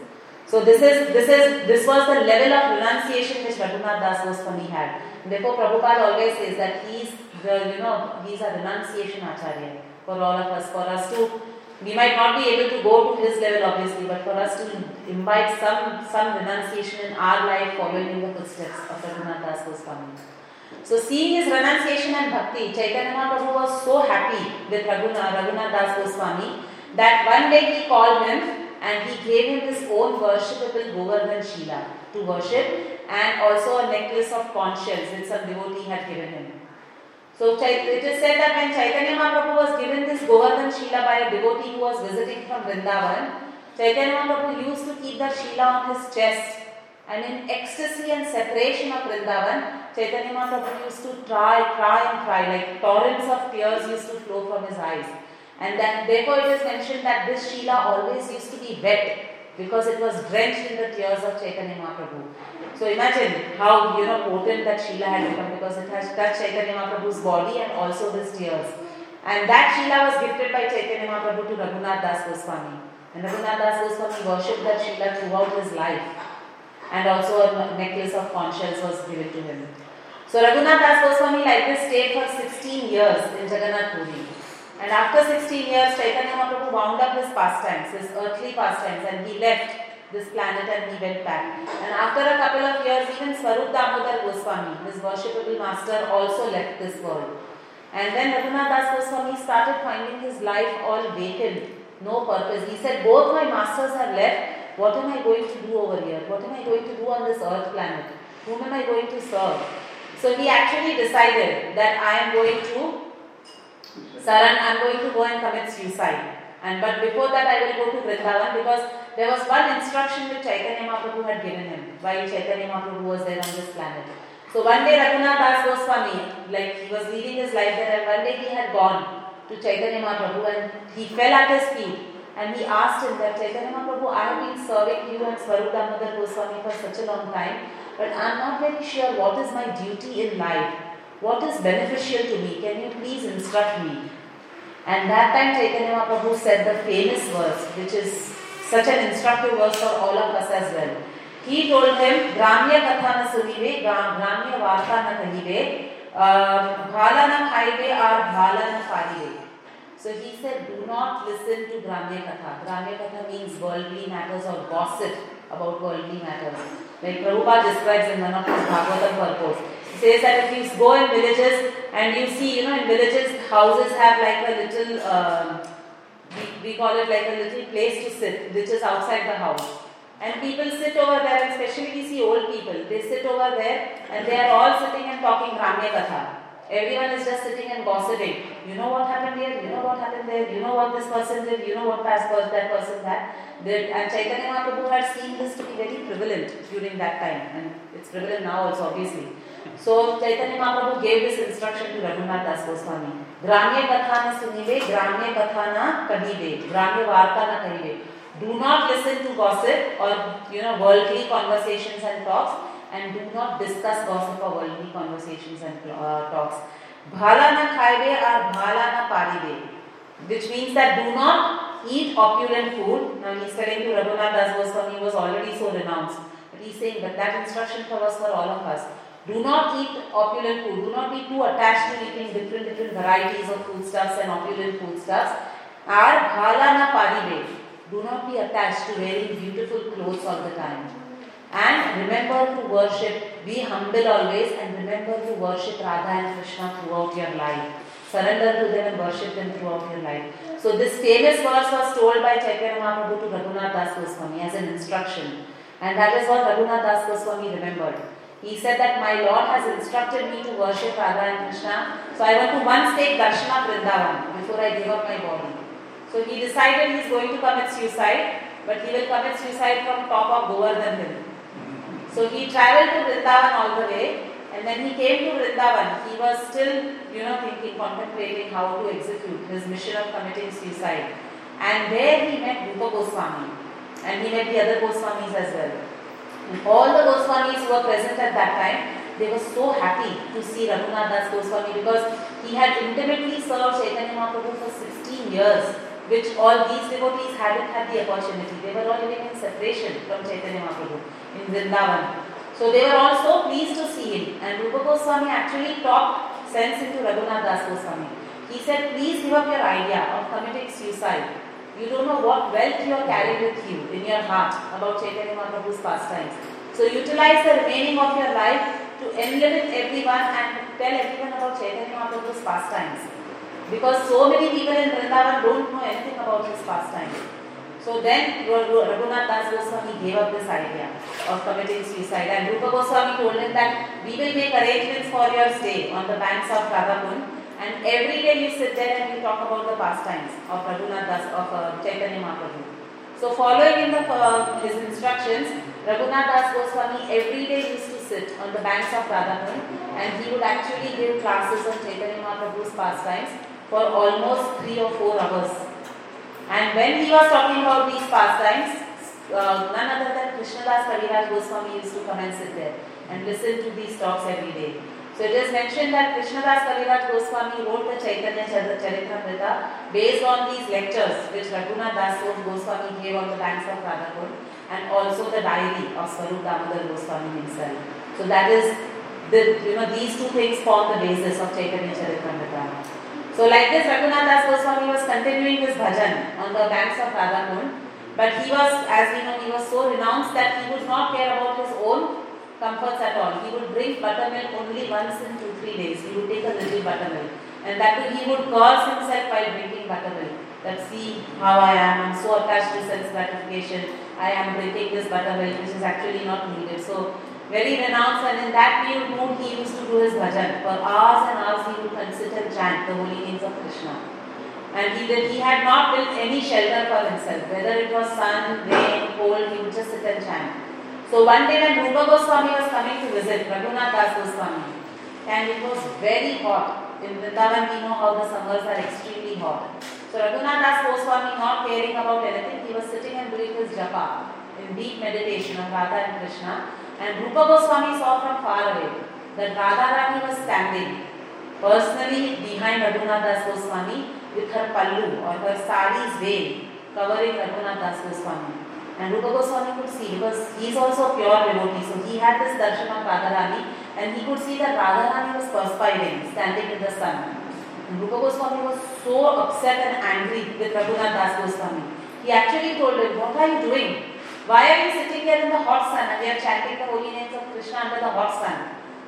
S1: So this is this is this was the level of renunciation which Raghunath Das Goswami had. Therefore Prabhupada always says that he's the you know he's a renunciation acharya for all of us, for us to we might not be able to go to his level obviously, but for us to invite some some renunciation in our life following in the footsteps of Raghunath Das Goswami. So seeing his renunciation and bhakti, Chaitanya Mahaprabhu was so happy with Raghunath, Raghunath Das Goswami that one day he called him and he gave him his own worshipable Govardhan Shila to worship and also a necklace of conch shells which some devotee had given him. So it is said that when Chaitanya Mahaprabhu was given this Govardhan Shila by a devotee who was visiting from Vrindavan, Chaitanya Mahaprabhu used to keep that Shila on his chest and in ecstasy and separation of Vrindavan, Chaitanya Mahaprabhu used to try, cry and cry like torrents of tears used to flow from his eyes. And then therefore it is mentioned that this Shila always used to be wet because it was drenched in the tears of Chaitanya Mahaprabhu. So imagine how you know potent that Shila had become because it has touched Chaitanya Mahaprabhu's body and also his tears. And that Shila was gifted by Chaitanya Mahaprabhu to Raghunath Das Goswami. And Raghunath Das Goswami worshipped that Shila throughout his life. And also a necklace of conch shells was given to him. So Raghunath Das Goswami like this stayed for 16 years in Jagannath Puri. And after 16 years, Chaitanya Mahaprabhu wound up his pastimes, his earthly pastimes, and he left this planet and he went back. And after a couple of years, even Swarup Damodar Goswami, his worshipable master, also left this world. And then Raghunath Das Goswami started finding his life all vacant, no purpose. He said, Both my masters have left. What am I going to do over here? What am I going to do on this earth planet? Whom am I going to serve? So he actually decided that I am going to Saran, I'm going to go and commit suicide. And but before that, I will go to Vrindavan because there was one instruction which Chaitanya Mahaprabhu had given him while Chaitanya Mahaprabhu was there on this planet. So one day Raghunath Das Goswami, like he was leading his life there, and one day he had gone to Chaitanya Mahaprabhu and he fell at his feet and he asked him that Chaitanya Mahaprabhu, I have been serving you and Swarup Damodar Goswami for such a long time, but I am not very sure what is my duty in life. What is beneficial to me? Can you please instruct me? And that time Chaitanya Mahaprabhu said the famous verse, which is such an instructive verse for all of us as well. He told him, Gramya katha na sunive, Gramya varta na kahive, um, bhala na khaive or bhala na parive. So he said, do not listen to Gramya katha. Gramya katha means worldly matters or gossip about worldly matters. Like Prabhupada describes in one of his Bhagavatam purpose. Says that if you go in villages and you see, you know, in villages houses have like a little, uh, we, we call it like a little place to sit, which is outside the house. And people sit over there, and especially we see old people, they sit over there and they are all sitting and talking Gramya Katha. Everyone is just sitting and gossiping. You know what happened here? You know what happened there? You know what this person did? You know what past person that person that did? And Chaitanya Mahaprabhu had seen this to be very prevalent during that time, and it's prevalent now also, obviously. So Chaitanya Mahaprabhu gave this instruction to Raghunath Das Goswami. Gramya katha na sunive, gramya katha na kahive, gramya varta na kahive. Do not listen to gossip or you know worldly conversations and talks, and do not discuss gossip or worldly conversations and uh, talks. Bhala na khaive or bhala na parive, which means that do not eat opulent food. Now he's telling to Raghunath Das Goswami was already so renounced, but he's saying that that instruction covers for all of us. Do not eat opulent food. Do not be too attached to eating different different varieties of foodstuffs and opulent foodstuffs. Or bhala na parive. Do not be attached to wearing beautiful clothes all the time. And remember to worship, be humble always, and remember to worship Radha and Krishna throughout your life. Surrender to them and worship them throughout your life. So, this famous verse was told by Chaitanya Mahaprabhu to Raghunath Das Goswami as an instruction. And that is what Raghunath Das Goswami remembered. He said that my Lord has instructed me to worship Radha and Krishna. So, I want to once take Darshana Vrindavan before I give up my body. So, he decided he is going to commit suicide, but he will commit suicide from top of Govardhan Hill. So he traveled to Vrindavan all the way, and when he came to Vrindavan, he was still, you know, thinking, contemplating how to execute his mission of committing suicide. And there he met Rupa Goswami, and he met the other Goswamis as well. All the Goswamis who were present at that time, they were so happy to see Raghunath Das Goswami because he had intimately served Chaitanya Mahaprabhu for 16 years, which all these devotees hadn't had the opportunity. They were all living in separation from Chaitanya Mahaprabhu in Vrindavan. So they were all so pleased to see him. And Rupa Goswami actually talked sense into Raghunath Das Goswami. He said, please give up your idea of committing suicide. You don't know what wealth you are carrying with you in your heart about Chaitanya Mahaprabhu's pastimes. So utilize the remaining of your life to enliven everyone and tell everyone about Chaitanya Mahaprabhu's pastimes. Because so many people in Vrindavan don't know anything about his pastimes. So then Raghunath Das Goswami gave up this idea of committing suicide and Rupa Goswami told him that we will make arrangements for your stay on the banks of Radhakund and every day you sit there and you talk about the pastimes of Raghunath Das, of uh, Chaitanya Mahaprabhu. So following in the, uh, his instructions, Raghunath Das Goswami every day used to sit on the banks of Radhakund and he would actually give classes on Chaitanya Mahaprabhu's pastimes for almost three or four hours. And when he was talking about these pastimes, uh, none other than Krishnadas Kaviraj Goswami used to come and sit there and listen to these talks every day. So it is mentioned that Krishnadas Kaviraj Goswami wrote the Chaitanya Charitamrita based on these lectures which Raghunath Das Goswami gave on the banks of Radhakund and also the diary of Swarup Damodar Goswami himself. So that is, the, you know, these two things form the basis of Chaitanya Charitamrita. So like this, Raghunath Das Goswami was continuing his bhajan on the banks of Radhakund, but he was, as we know, he was so renounced that he would not care about his own comforts at all. He would drink buttermilk only once in two, three days. He would take a little buttermilk. And that too, he would curse himself while drinking buttermilk. That see how I am, I'm so attached to sense gratification. I am drinking this buttermilk, which is actually not needed. So very renounced and in that mood he used to do his bhajan. For hours and hours he would consider and chant the holy names of Krishna. And he did he had not built any shelter for himself, whether it was sun, rain, cold, he would just sit and chant. So one day when Rupa Goswami was coming to visit Raghunath Das Goswami, and it was very hot. In Vrindavan we know how the summers are extremely hot. So Raghunath Das Goswami not caring about anything, he was sitting and doing his japa in deep meditation of Radha and Krishna. And Rupa Goswami saw from far away that Radharani was standing personally behind Raghunath Das Goswami with her pallu or her sari's veil covering Raghunath Das Goswami. And Rupa Goswami could see because he is also a pure devotee, so he had this darshan of Radharani and he could see that Radharani was perspiring, standing in the sun. And Rupa Goswami was so upset and angry with Raghunath Das Goswami. He actually told him, What are you doing? Why are you sitting here in the hot sun and we are chanting the holy names of Krishna under the hot sun?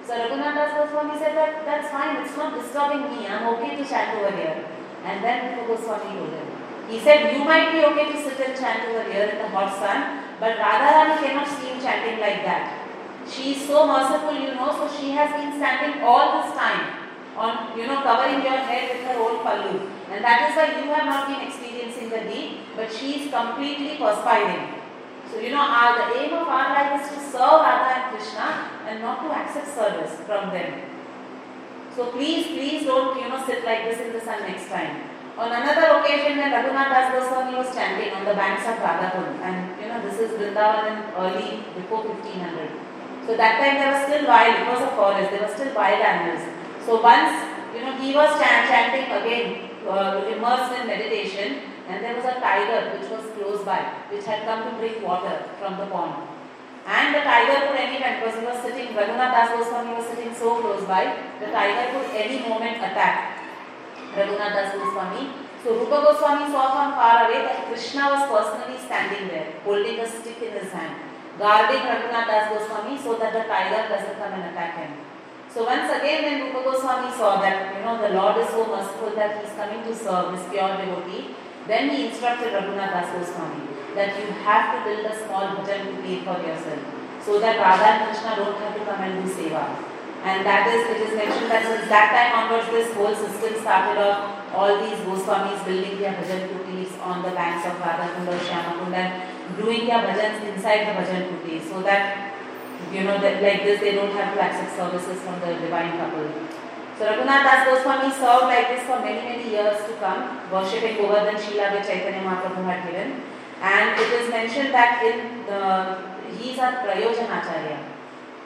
S1: So Raghunath Das Goswami said that that's fine, it's not disturbing me, I'm okay to chant over here. And then Rupa Goswami told him. He said, You might be okay to sit and chant over here in the hot sun, but Radharani cannot see you chanting like that. She is so merciful, you know, so she has been standing all this time on, you know, covering your head with her own pallu. And that is why you have not been experiencing the heat, but she is completely perspiring. So, you know, our, the aim of our life is to serve Radha and Krishna and not to accept service from them. So please, please don't, you know, sit like this in the sun next time. On another occasion when Raghunath Das Goswami was standing on the banks of Radhakund and, you know, this is Vrindavan in early, before 1500. So that time there was still wild, it was a forest, there were still wild animals. So once, you know, he was chan- chanting again, uh, immersed in meditation and there was a tiger which was close by, which had come to drink water from the pond. And the tiger could any time, because he was sitting, Raghunath Das Goswami was sitting so close by, the tiger could any moment attack Raghunath Das Goswami. So Rupa Goswami saw from far away that Krishna was personally standing there, holding a stick in his hand, guarding Raghunath Das Goswami so that the tiger doesn't come and attack him. So once again when Rupa Goswami saw that, you know, the Lord is so merciful that he is coming to serve this pure devotee, then he instructed Raghunath Das Goswami that you have to build a small hut to kutir for yourself so that Radha and Krishna don't have to come and do seva. And that is, it is mentioned that since that time onwards, this whole system started off, all these Goswamis building their bhajan kutis on the banks of Radhakund or Shyamakund and doing their bhajans inside the bhajan kutir so that, you know, that like this they don't have to accept services from the divine couple. So Raghunath Das Goswami served like this for many, many years to come, worshipping Govardhan Shila which Chaitanya Mahaprabhu had given. And it is mentioned that in the, he is a Prayojanacharya.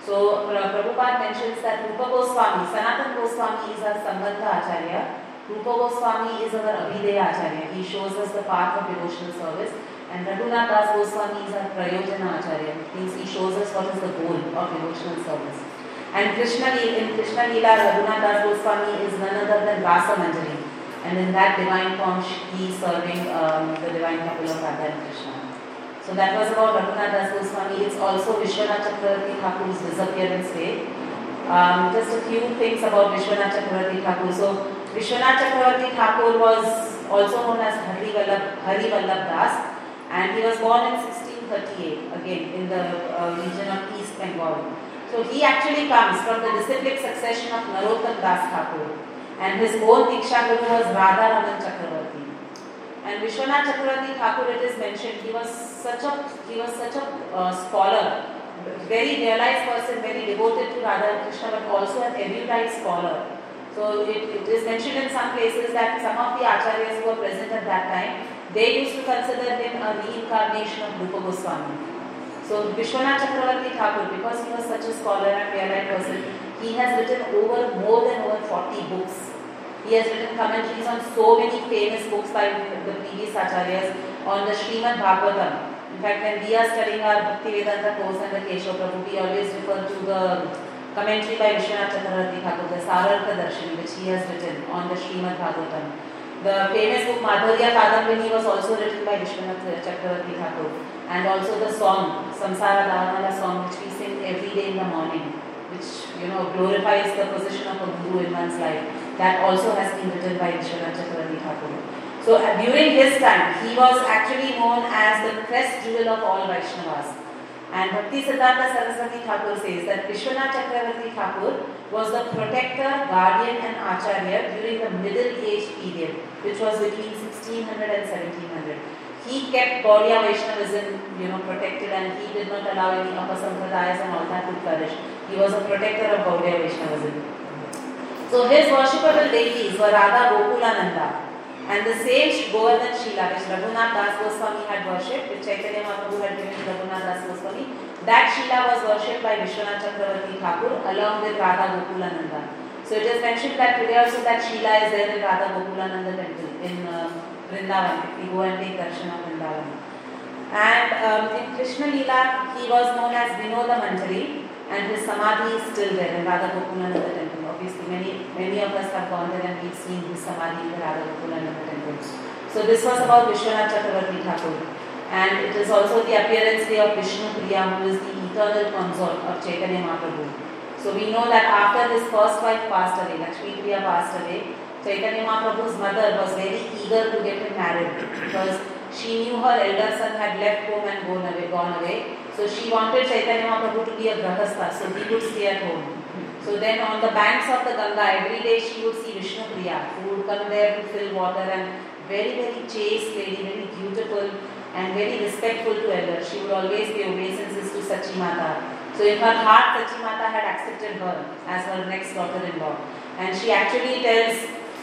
S1: So Pra- Prabhupada mentions that Rupa Goswami, Sanatan Goswami is our Sambandha Acharya. Rupa Goswami is our Abhidheya Acharya. He shows us the path of devotional service. And Raghunath Das Goswami is our Prayojana Acharya. Means he shows us what is the goal of devotional service. And Krishna, in Krishna Leela, Raghunath Das Goswami is none other than Rasa Manjari. And in that divine form, he is serving um, the divine couple of Radha and Krishna. So that was about Raghunath Das Goswami. It's also Vishwanath Chakravarti Thakur's disappearance day. Um, just a few things about Vishwanath Chakravarti Thakur. So Vishwanath Chakravarti Thakur was also known as Hari Vallabh, Hari Vallabh Das and he was born in 1638 again in the uh, region of East Bengal. So he actually comes from the disciplic succession of Narottam Das Thakur and his own Diksha Guru was Radha Raman Chakravarti. And Vishwanath Chakravarti Thakur, it is mentioned, he was such a he was such a uh, scholar, very realized person, very devoted to Radha Krishna, but also an erudite scholar. So it, it is mentioned in some places that some of the acharyas who were present at that time, they used to consider him a reincarnation of Rupa Goswami. So Vishwanath Chakravarti Thakur, because he was such a scholar and realized person, he has written over more than over 40 books. He has written commentaries on so many famous books by the previous acharyas on the Srimad Bhagavatam. In fact, when we are studying our Bhakti Vedanta course and the Keshav Prabhu, we always refer to the commentary by Vishwanath Chakravarti Thakur, the Sarartha Darshani, which he has written on the Srimad Bhagavatam. The famous book Madhurya Kadambini was also written by Vishwanath Chakravarti Thakur. And also the song, Samsara Davanala song, which we sing every day in the morning, which you know glorifies the position of a guru in one's life. That also has been written by Vishwanath Chakravarti Thakur. So uh, during his time, he was actually known as the crest jewel of all Vaishnavas. And Bhakti Siddhanta Saraswati Thakur says that Vishwanath Chakravarti Thakur was the protector, guardian and acharya during the Middle Age period, which was between 1600 and 1700. He kept Gaudiya Vaishnavism, you know, protected and he did not allow any apasampradayas and all that to flourish. He was a protector of Gaudiya Vaishnavism. So his worshipable deities were Radha Gokulananda and the same Govardhan Shila which Raghunath Das Goswami had worshipped, which Chaitanya Mahaprabhu had given to Raghunath Das Goswami, that Shila was worshipped by Vishwanath Chakravarti Thakur along with Radha Gokulananda. So it is mentioned that today also that Shila is there in Radha Gokulananda temple in uh, Vrindavan, if go and take darshan of Vrindavan. And um, in Krishna Leela, he was known as Vinoda Manjari and his samadhi is still there in Radha Gokulananda temple. Obviously, many many of us have gone there and we've seen his samadhi in Radha Gokulananda temple. So this was about Vishwanath Chakravarti Thakur. And it is also the appearance day of Vishnu Priya, who is the eternal consort of Chaitanya Mahaprabhu. So we know that after his first wife passed away, Lakshmi Priya passed away, Chaitanya Mahaprabhu's mother was very eager to get him married because she knew her elder son had left home and gone away, gone away. So she wanted Chaitanya Mahaprabhu to be a grahastha, so he would stay at home. So then on the banks of the Ganga, every day she would see Vishnu Priya, who would come there to fill water and very, very chaste lady, very beautiful and very respectful to elders. She would always pay obeisances to Sachi Mata. So in her heart, Sachi Mata had accepted her as her next daughter-in-law. And she actually tells,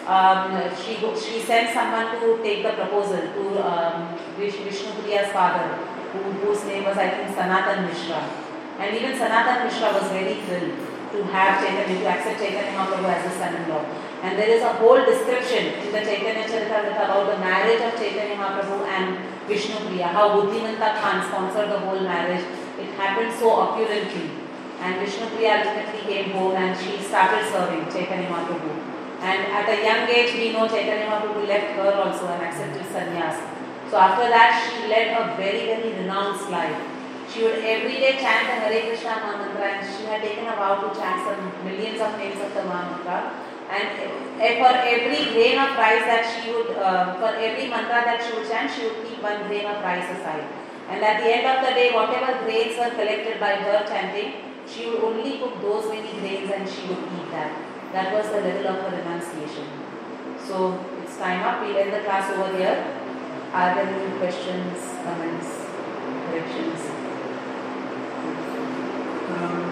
S1: um, she, she sends someone to take the proposal to um, Vishnu Priya's father, who, whose name was I think Sanatan Mishra. And even Sanatan Mishra was very thrilled to have Chaitanya, to accept Chaitanya Mahaprabhu as his son-in-law. And there is a whole description in the Chaitanya Charitamrita about the marriage of Chaitanya Mahaprabhu and Vishnu Priya, how Buddhimanta Khan sponsored the whole marriage. It happened so opulently. And Vishnu Priya ultimately came home and she started serving Chaitanya Mahaprabhu. And at a young age, we know Chaitanya Mahaprabhu left her also and accepted sannyas. So after that, she led a very, very renounced life. She would every day chant the Hare Krishna mantra and she had taken a vow to chant some millions of names of the Mahamantra. And eh, for every grain of rice that she would, uh, for every mantra that she would chant, she would keep one grain of rice aside. And at the end of the day, whatever grains were collected by her chanting, she would only cook those many grains and she would eat that. That was the level of her renunciation. So it's time up. We'll end the class over here. Are there any questions, comments, corrections?
S5: Um,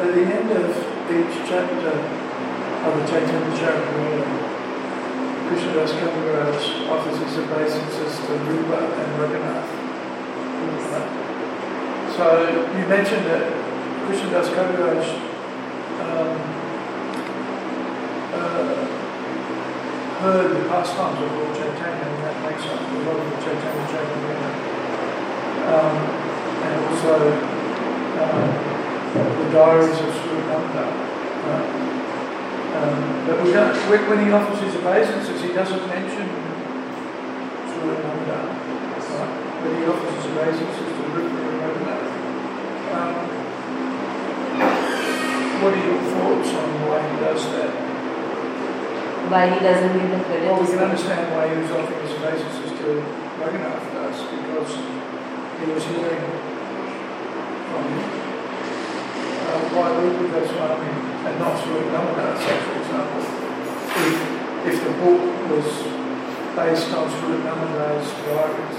S5: At the end of each chapter of the Chaitanya Charitamrita, Krishnadas Kaviraj offers his obeisances to Rupa and Raghunath. So you mentioned that Krishnadas Kaviraj um, uh, heard the pastimes of Lord Chaitanya, and that makes up a lot of Chaitanya Charitamrita. Um, and also um, the diaries of Sri Nanda. Um, but we don't, when when he offers his obeisances, he doesn't mention Sri Nanda. Right? But he offers his obeisances to Rupa and. Um, what are your thoughts on the way he does that?
S1: Why he doesn't give the credit
S5: Well, we can understand why he was offering his obeisances to Raghunath Das, because he was hearing from him. Uh, why Rupa Goswami and not Sri Raghunath, say for example, if, if the book was based on Sri Raghunath's diaries.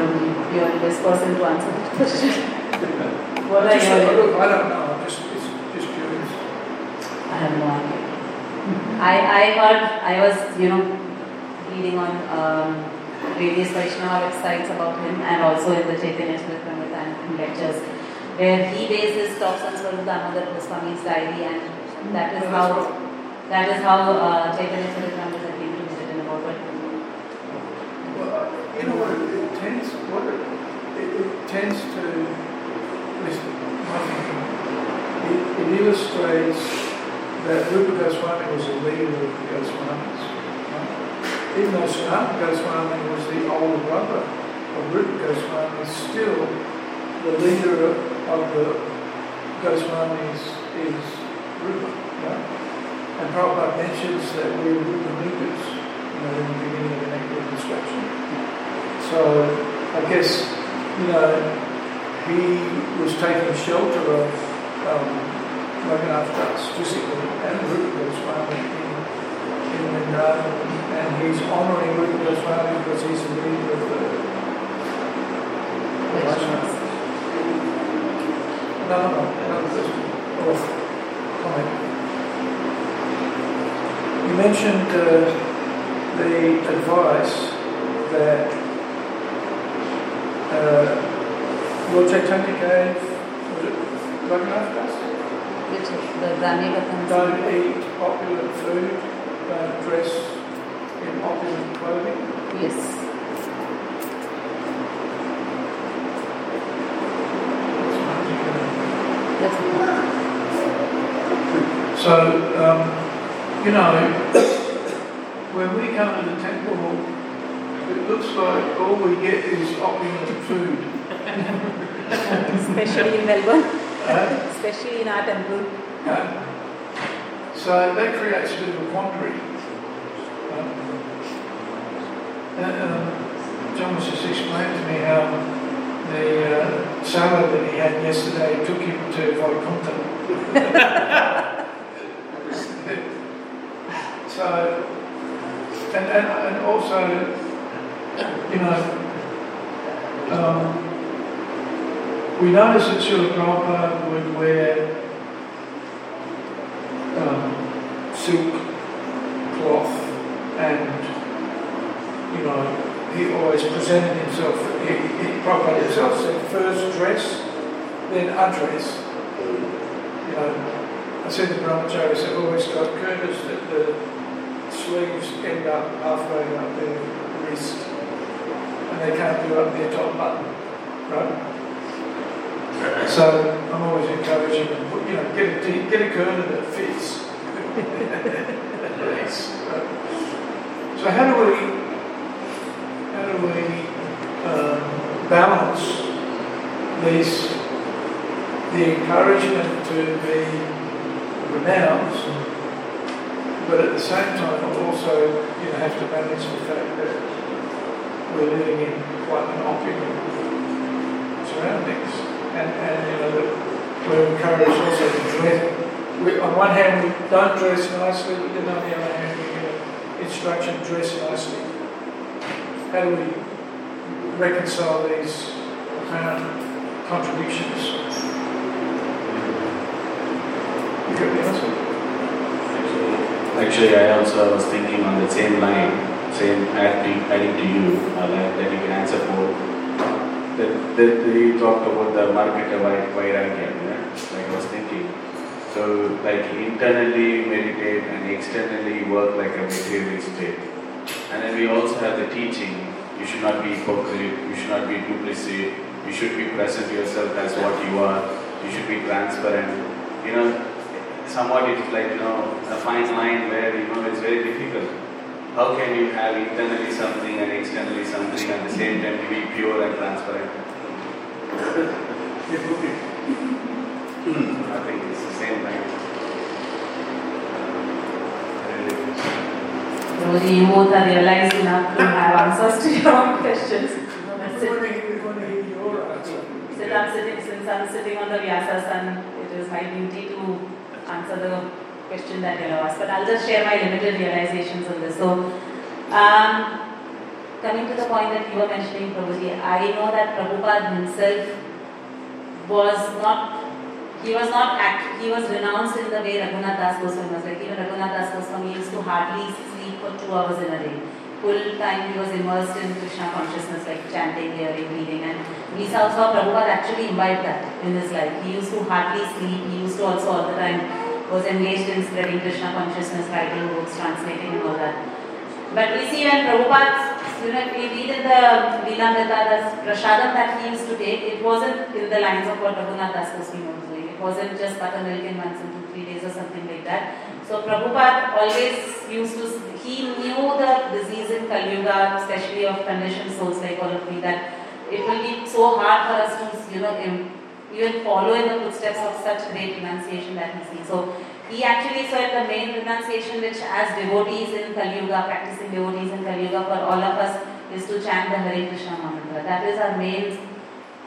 S1: You are the best person to answer that question. What are
S5: Just, I don't know, I'm just, just curious.
S1: I have no idea. I, I heard, I was, you know, reading on um, various Vaishnava websites about him and also in the Chaitanya and lectures where he based his talks on Swarup Damodar Goswami's diary and that is how, that is how uh, Chaitanya Charitamrita came to be written about it.
S5: Well, you know what, it, tends, what it, it, tends to, it, it illustrates that Rupa Goswami was a leader of the Goswamis. Even though Sanatana Goswami was the older brother of Rupa Goswami, still the leader of the Goswamis is Rupa. Right? And Prabhupada mentions that we're Rupa leaders, you know, in the beginning of the of Instruction. So I guess, you know, he was taking shelter of um, Raghunath Das physically and Rupa Goswami in, in Vrindavan, and he's honouring Rupa Goswami because he's leader of the
S1: Vaishnavas.
S5: No, no, no, another question or comment. You mentioned uh, the advice that uh, Lord Chaitanya gave, was it Raghunath Das?
S1: Which is the Brahmi Vatans.
S5: Don't eat opulent food, don't dress in opulent clothing.
S1: Yes. That's
S5: So, um, you know, when we come to the temple, hall, it looks like all we get is opulent food.
S1: Especially in Melbourne,
S5: Uh,
S1: especially in our temple.
S5: uh, so that creates a bit of a quandary. Um, uh, um, John just explaining to me how the uh, salad that he had yesterday took him to Vaikuntham. so, and, and, and also, you know, um, we noticed that Srila Prabhupada would wear um, silk cloth and, you know, he always presented himself, he, he Prabhupada himself said first dress, then undress. You know, I said to brahmacharis have always got kurtas that the sleeves end up halfway up their wrist and they can't do up their top button, right? So I'm always encouraging them, you know, get a, get a kurta that fits. So how do we, how do we um, balance these, the encouragement to be renounced, but at the same time also, you know, have to manage the fact that we're living in quite an opulent surroundings, and, and, you know, we're encouraged also to dress. We, on one hand, we don't dress nicely, but then on the other hand, we get instruction dress nicely. How do we reconcile these apparent contradictions? You got the answer?
S6: Actually, I also was thinking on the same line, same adding, adding to you, uh, that you can answer for. That, that you talked about the market yeah? like I was thinking. So, like internally meditate and externally work like a materialist state. And then we also have the teaching, you should not be hypocrite, you should not be duplicit, you should be present yourself as what you are, you should be transparent. You know, somewhat it is like, you know, a fine line where, you know, it's very difficult. How can you have internally something and externally something at the same time to be pure and transparent? Hmm, I think it's the same line.
S1: Rosie, you both are realized enough to have answers to your own questions.
S5: We want to hear, want to hear your answer.
S1: Since I'm sitting, since I'm sitting on the Vyasasana, it is my duty to answer the question that you asked. But I'll just share my limited realizations on this. So, um, coming to the point that you were mentioning, Prabhuji, I know that Prabhupada himself was not, he was not act, he was renounced in the way Raghunath Das Goswami was. Like even Raghunath Das Goswami used to hardly sleep for two hours in a day. Full time he was immersed in Krishna consciousness, like chanting, hearing, reading, and we saw, saw Prabhupada actually imbibed that in his life. He used to hardly sleep, he used to also all the time was engaged in spreading Krishna consciousness, writing books, translating and all that. But we see when Prabhupada, you know, we read in the Leelamrita, the prasadam that he used to take, it wasn't in the lines of what Raghunath Das was doing. It wasn't just buttermilk in once in two, three days or something like that. So Prabhupada always used to, he knew the disease in Kali Yuga, especially of conditioned souls like all of me, that it will be so hard for us to, you know, im- even follow in the footsteps of such great renunciation that we see. So he actually said the main renunciation which as devotees in Kali Yuga, practicing devotees in Kali Yuga for all of us is to chant the Hare Krishna mantra. That is our main,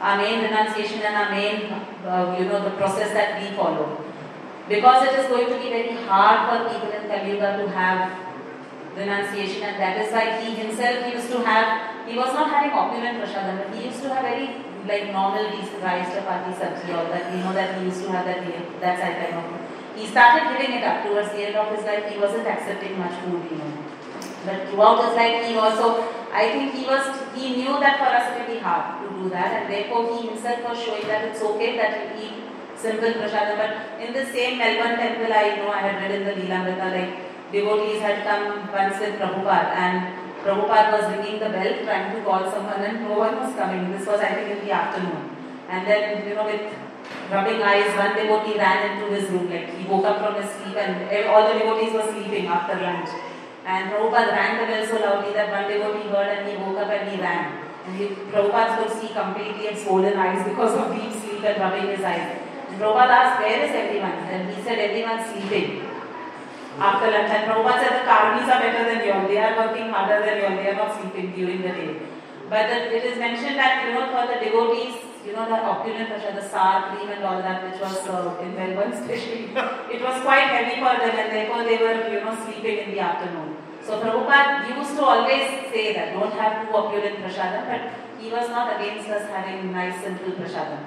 S1: our main renunciation and our main, uh, you know, the process that we follow. Because it is going to be very hard for people in Kali Yuga to have renunciation and that is why he himself used to have, he was not having opulent but he used to have very like normal rice chapati sabji all that, we know that he used to have that, that side type of he started giving it up towards the end of his life. He wasn't accepting much food, you know. But throughout his life, he also, I think he was, he knew that for us it would be hard to do that, and therefore he himself was showing that it's okay that you eat simple prasadam. But in the same Melbourne temple, I know I had read in the Leelamrita, like devotees had come once with Prabhupada, and Prabhupada was ringing the bell, trying to call someone, and no one was coming. This was, I think, in the afternoon. And then, you know, with rubbing eyes, one devotee ran into his room, like he woke up from his sleep and all the devotees were sleeping after lunch. And Prabhupada rang the bell so loudly that one devotee heard and he woke up and he ran. And he, Prabhupada could see completely had swollen eyes because of deep sleep and rubbing his eyes. And Prabhupada asked, where is everyone? And he said, everyone's sleeping. After lunch, and Prabhupada said, the karmis are better than you. They are working harder than all. They are not sleeping during the day. But the, it is mentioned that, you know, for the devotees, you know, the opulent prasad, the sour cream and all that, which was served in Melbourne especially, it was quite heavy for them and therefore they were, you know, sleeping in the afternoon. So Prabhupada used to always say that don't have too opulent prasadam, but he was not against us having nice simple prasadam.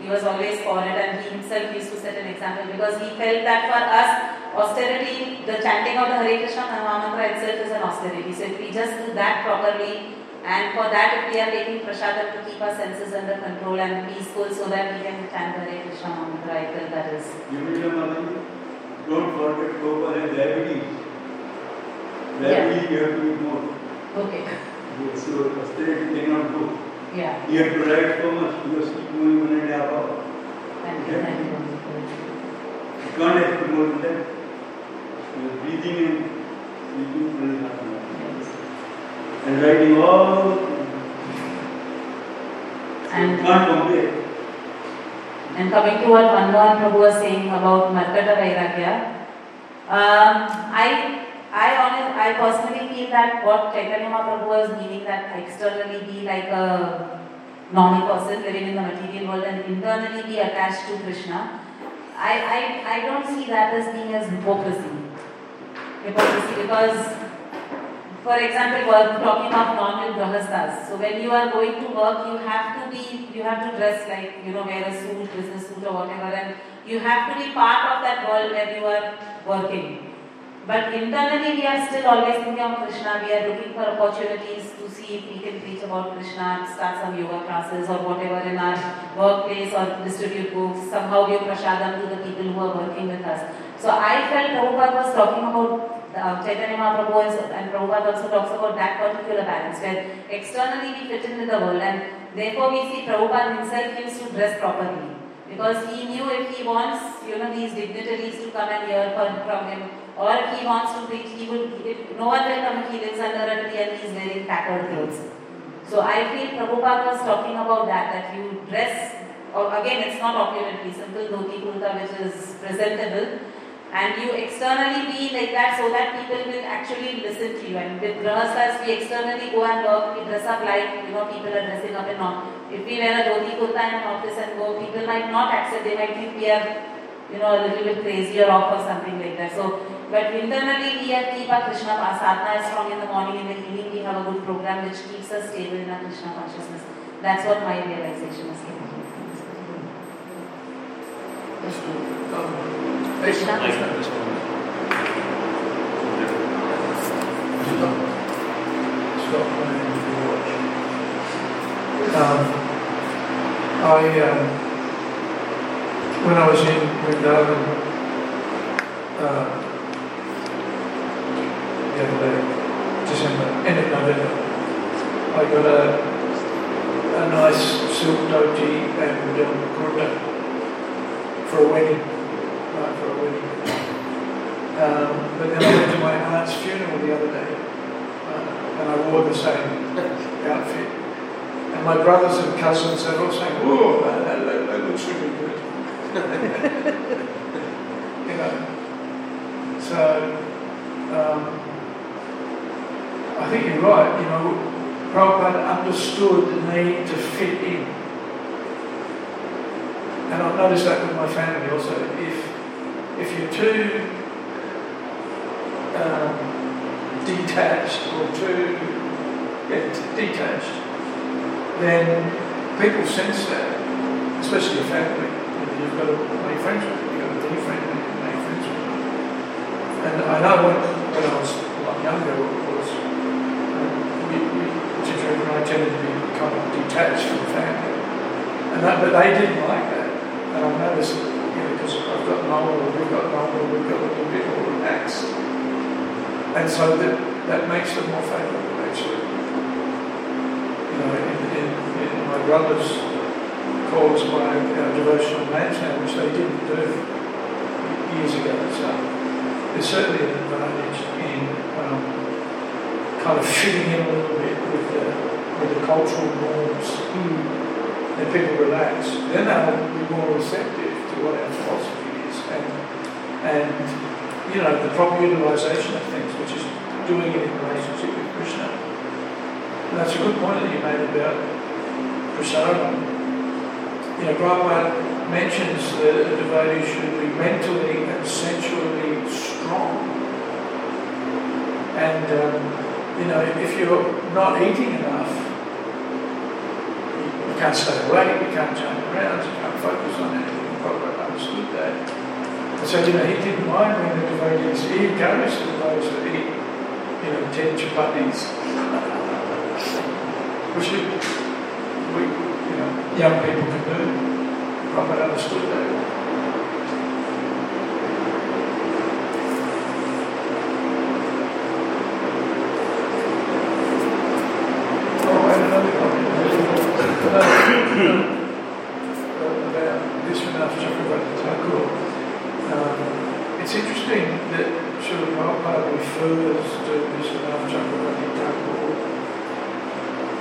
S1: He was always for it and he himself used to set an example because he felt that for us, austerity, the chanting of the Hare Krishna Mahamantra itself is an austerity. So if we just do that properly and for that if we are taking prasadam to keep our senses under control and peaceful so that we can chant the Hare Krishna Mahamantra, I feel that is.
S7: Don't forget Prabhupada has diabetes.
S1: Yeah.
S7: Diabetes you have to more.
S1: Okay.
S7: So austerity cannot do.
S1: Yeah.
S7: You have to write so much because keep moving one and a half hour.
S1: Thank you. Thank you.
S7: You can't have to more than that. You are breathing and sleeping one and a half hour. And writing all. So you
S1: And-
S7: can't compare.
S1: And coming to what Manmohan Prabhu was saying about Markata Vairagya, um, I, I, honest, I personally feel that what Chaitanya Mahaprabhu was meaning that externally be like a normal person living in the material world and internally be attached to Krishna, I, I, I don't see that as being as hypocrisy. Hypocrisy because for example, we're talking of normal grahastas. So when you are going to work, you have to be, you have to dress like, you know, wear a suit, business suit or whatever, and you have to be part of that world where you are working. But internally, we are still always thinking of Krishna. We are looking for opportunities to see if we can preach about Krishna, start some yoga classes or whatever in our workplace or distribute books, somehow give prasadam to the people who are working with us. So I felt Prabhupada was talking about uh, Chaitanya Mahaprabhu and Prabhupada also talks about that particular balance where externally we fit in with the world and therefore we see Prabhupada himself used to dress properly because he knew if he wants you know these dignitaries to come and hear from him or he wants to preach he would if no one will come he lives under a tree and he's wearing tattered clothes so I feel Prabhupada was talking about that that you dress or again it's not opulently simple dhoti kurta which is presentable and you externally be like that so that people will actually listen to you. And with grahastas, we externally go and work, we dress up like, you know, people are dressing up and all. If we wear a dhoti kurta in an office and go, people might not accept, they might think we are, you know, a little bit crazy or off or something like that. So, but internally we are keep our Krishna sadhana strong in the morning, in the evening we have a good program which keeps us stable in our Krishna consciousness. That's what my realization is. Krishna.
S5: Um, I, um, when I was in Vrindavan, uh, the other day, December, end of November, I got a, a nice silk dhoti and um, kurta for a wedding, right, for a wedding. Um, but then I went to my aunt's funeral the other day, uh, and I wore the same outfit. And my brothers and cousins are all saying, "Whoa, that, that, that, that looks really good." you know. So um, I think you're right. You know, Prabhupada understood the need to fit in. And I've noticed that with my family also. If if you're too um, detached or too yeah, detached, then people sense that, especially your family. You've got to make friends with them. You've got to be with them, make friends with them. And I know when, when I was a lot younger, and I tended to be kind of detached from family. And that, but they didn't like that. And I noticed, you know, because I've gotten older, we've gotten older, we've got a little bit more relaxed. And so that, that makes them more favourable, actually. You know, in, in, in my brother's calls by our devotional now, which they didn't do years ago. So there's certainly an advantage in kind of fitting in a little bit with the, with the cultural norms. And people relax, then they'll be more receptive to what our philosophy is and, and you know, the proper utilization of things, which is doing it in relationship with Krishna. And that's a good point that you made about prasadam. You know, Prabhupada mentions that a devotee should be mentally and sensually strong. And, um, you know, if you're not eating enough, you can't stay awake, you can't jump around, you can't focus on anything. Prabhupada understood that. And so, you know, he didn't mind when the devotees, he encouraged the devotees to eat, you know, 10 chapatis. Which we, we, you know, young people can do. Prabhupada understood that. Oh, and another comment. Uh, about Vishwanath Chakravarti Thakur. Um, it's interesting that Srila Prabhupada refers to Vishwanath Chakravarti Thakur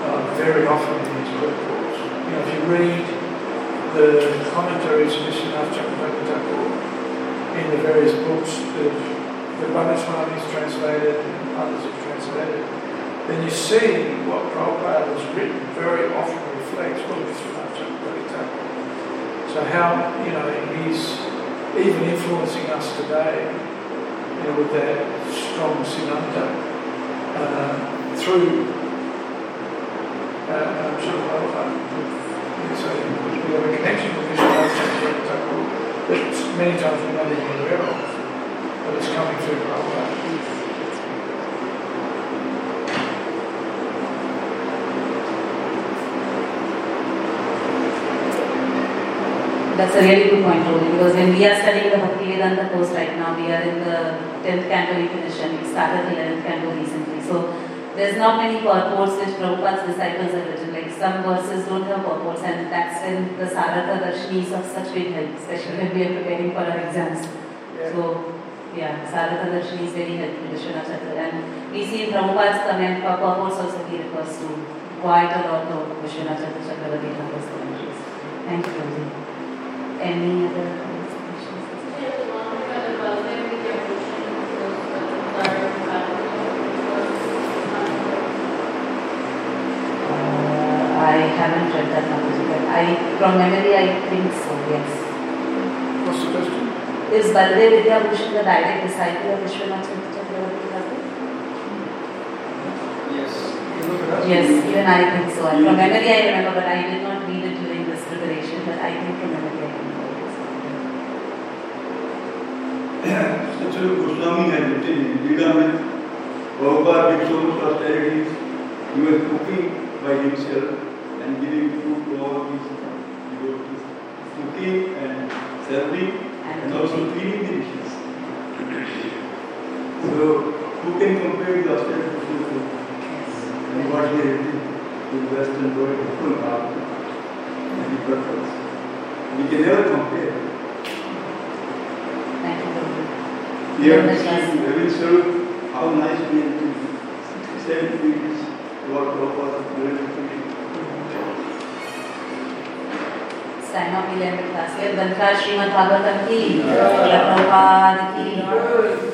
S5: uh, very often in his purports. You know, if you read the commentaries of Vishwanath Chakravarti Thakur in the various books that the Ramaswami's translated and others have translated, then you see what Prabhupada has written very often reflects what Vishwanath Chakravarti Thakur. So how, you know, he's even influencing us today, you know, with that strong Siddhanta uh, through uh, uh, Prabhupada. So we have a connection with that many times we're not even aware of, but it's coming through Prabhupada.
S1: That's a really good point, Rohit, because when we are studying the Bhaktivedanta course right now, we are in the 10th canto we finished and we started the 11th canto recently. So there's not many purports which Prabhupada's disciples have written. Like some verses don't have purports and that's when the Sarartha Darshini is of such great help, especially when we are preparing for our exams. So yeah, Sarartha Darshini is very helpful, Vishwanath Chakra. And we see in Prabhupada's comment, purports also he refers to quite a lot of Vishwanath Chakra Chakravarti Thakur's commentaries. Thank you, Rohit. Any other questions? Uh, I haven't read that but I, from memory, I think so, yes.
S5: What's the question?
S1: Is Baldev Vidyabhushan the direct disciple of Vishwanath Chakravarti
S5: Yes. You look it up.
S1: Yes, even I think so. From memory, I remember, but I did not read it during this preparation, but I think from memory, I remember.
S7: Satsvarupa Goswami had written in Leelamrita, Prabhupada with so much austerities, he was cooking by himself and giving food to all his devotees. Cooking and serving and also cleaning the dishes. So, who can compare the austerity to food? And what he had written in Western world, full heart and the purpose. We can never compare.
S1: Thank you, Rohit.
S7: Here,
S1: Yes, yes.
S7: we will serve how nice we have to send things what Prabhupada given to me.
S1: It's time of 11th class. Here, Gandhra Srimad Bhagavatam ki, Prabhupada ki.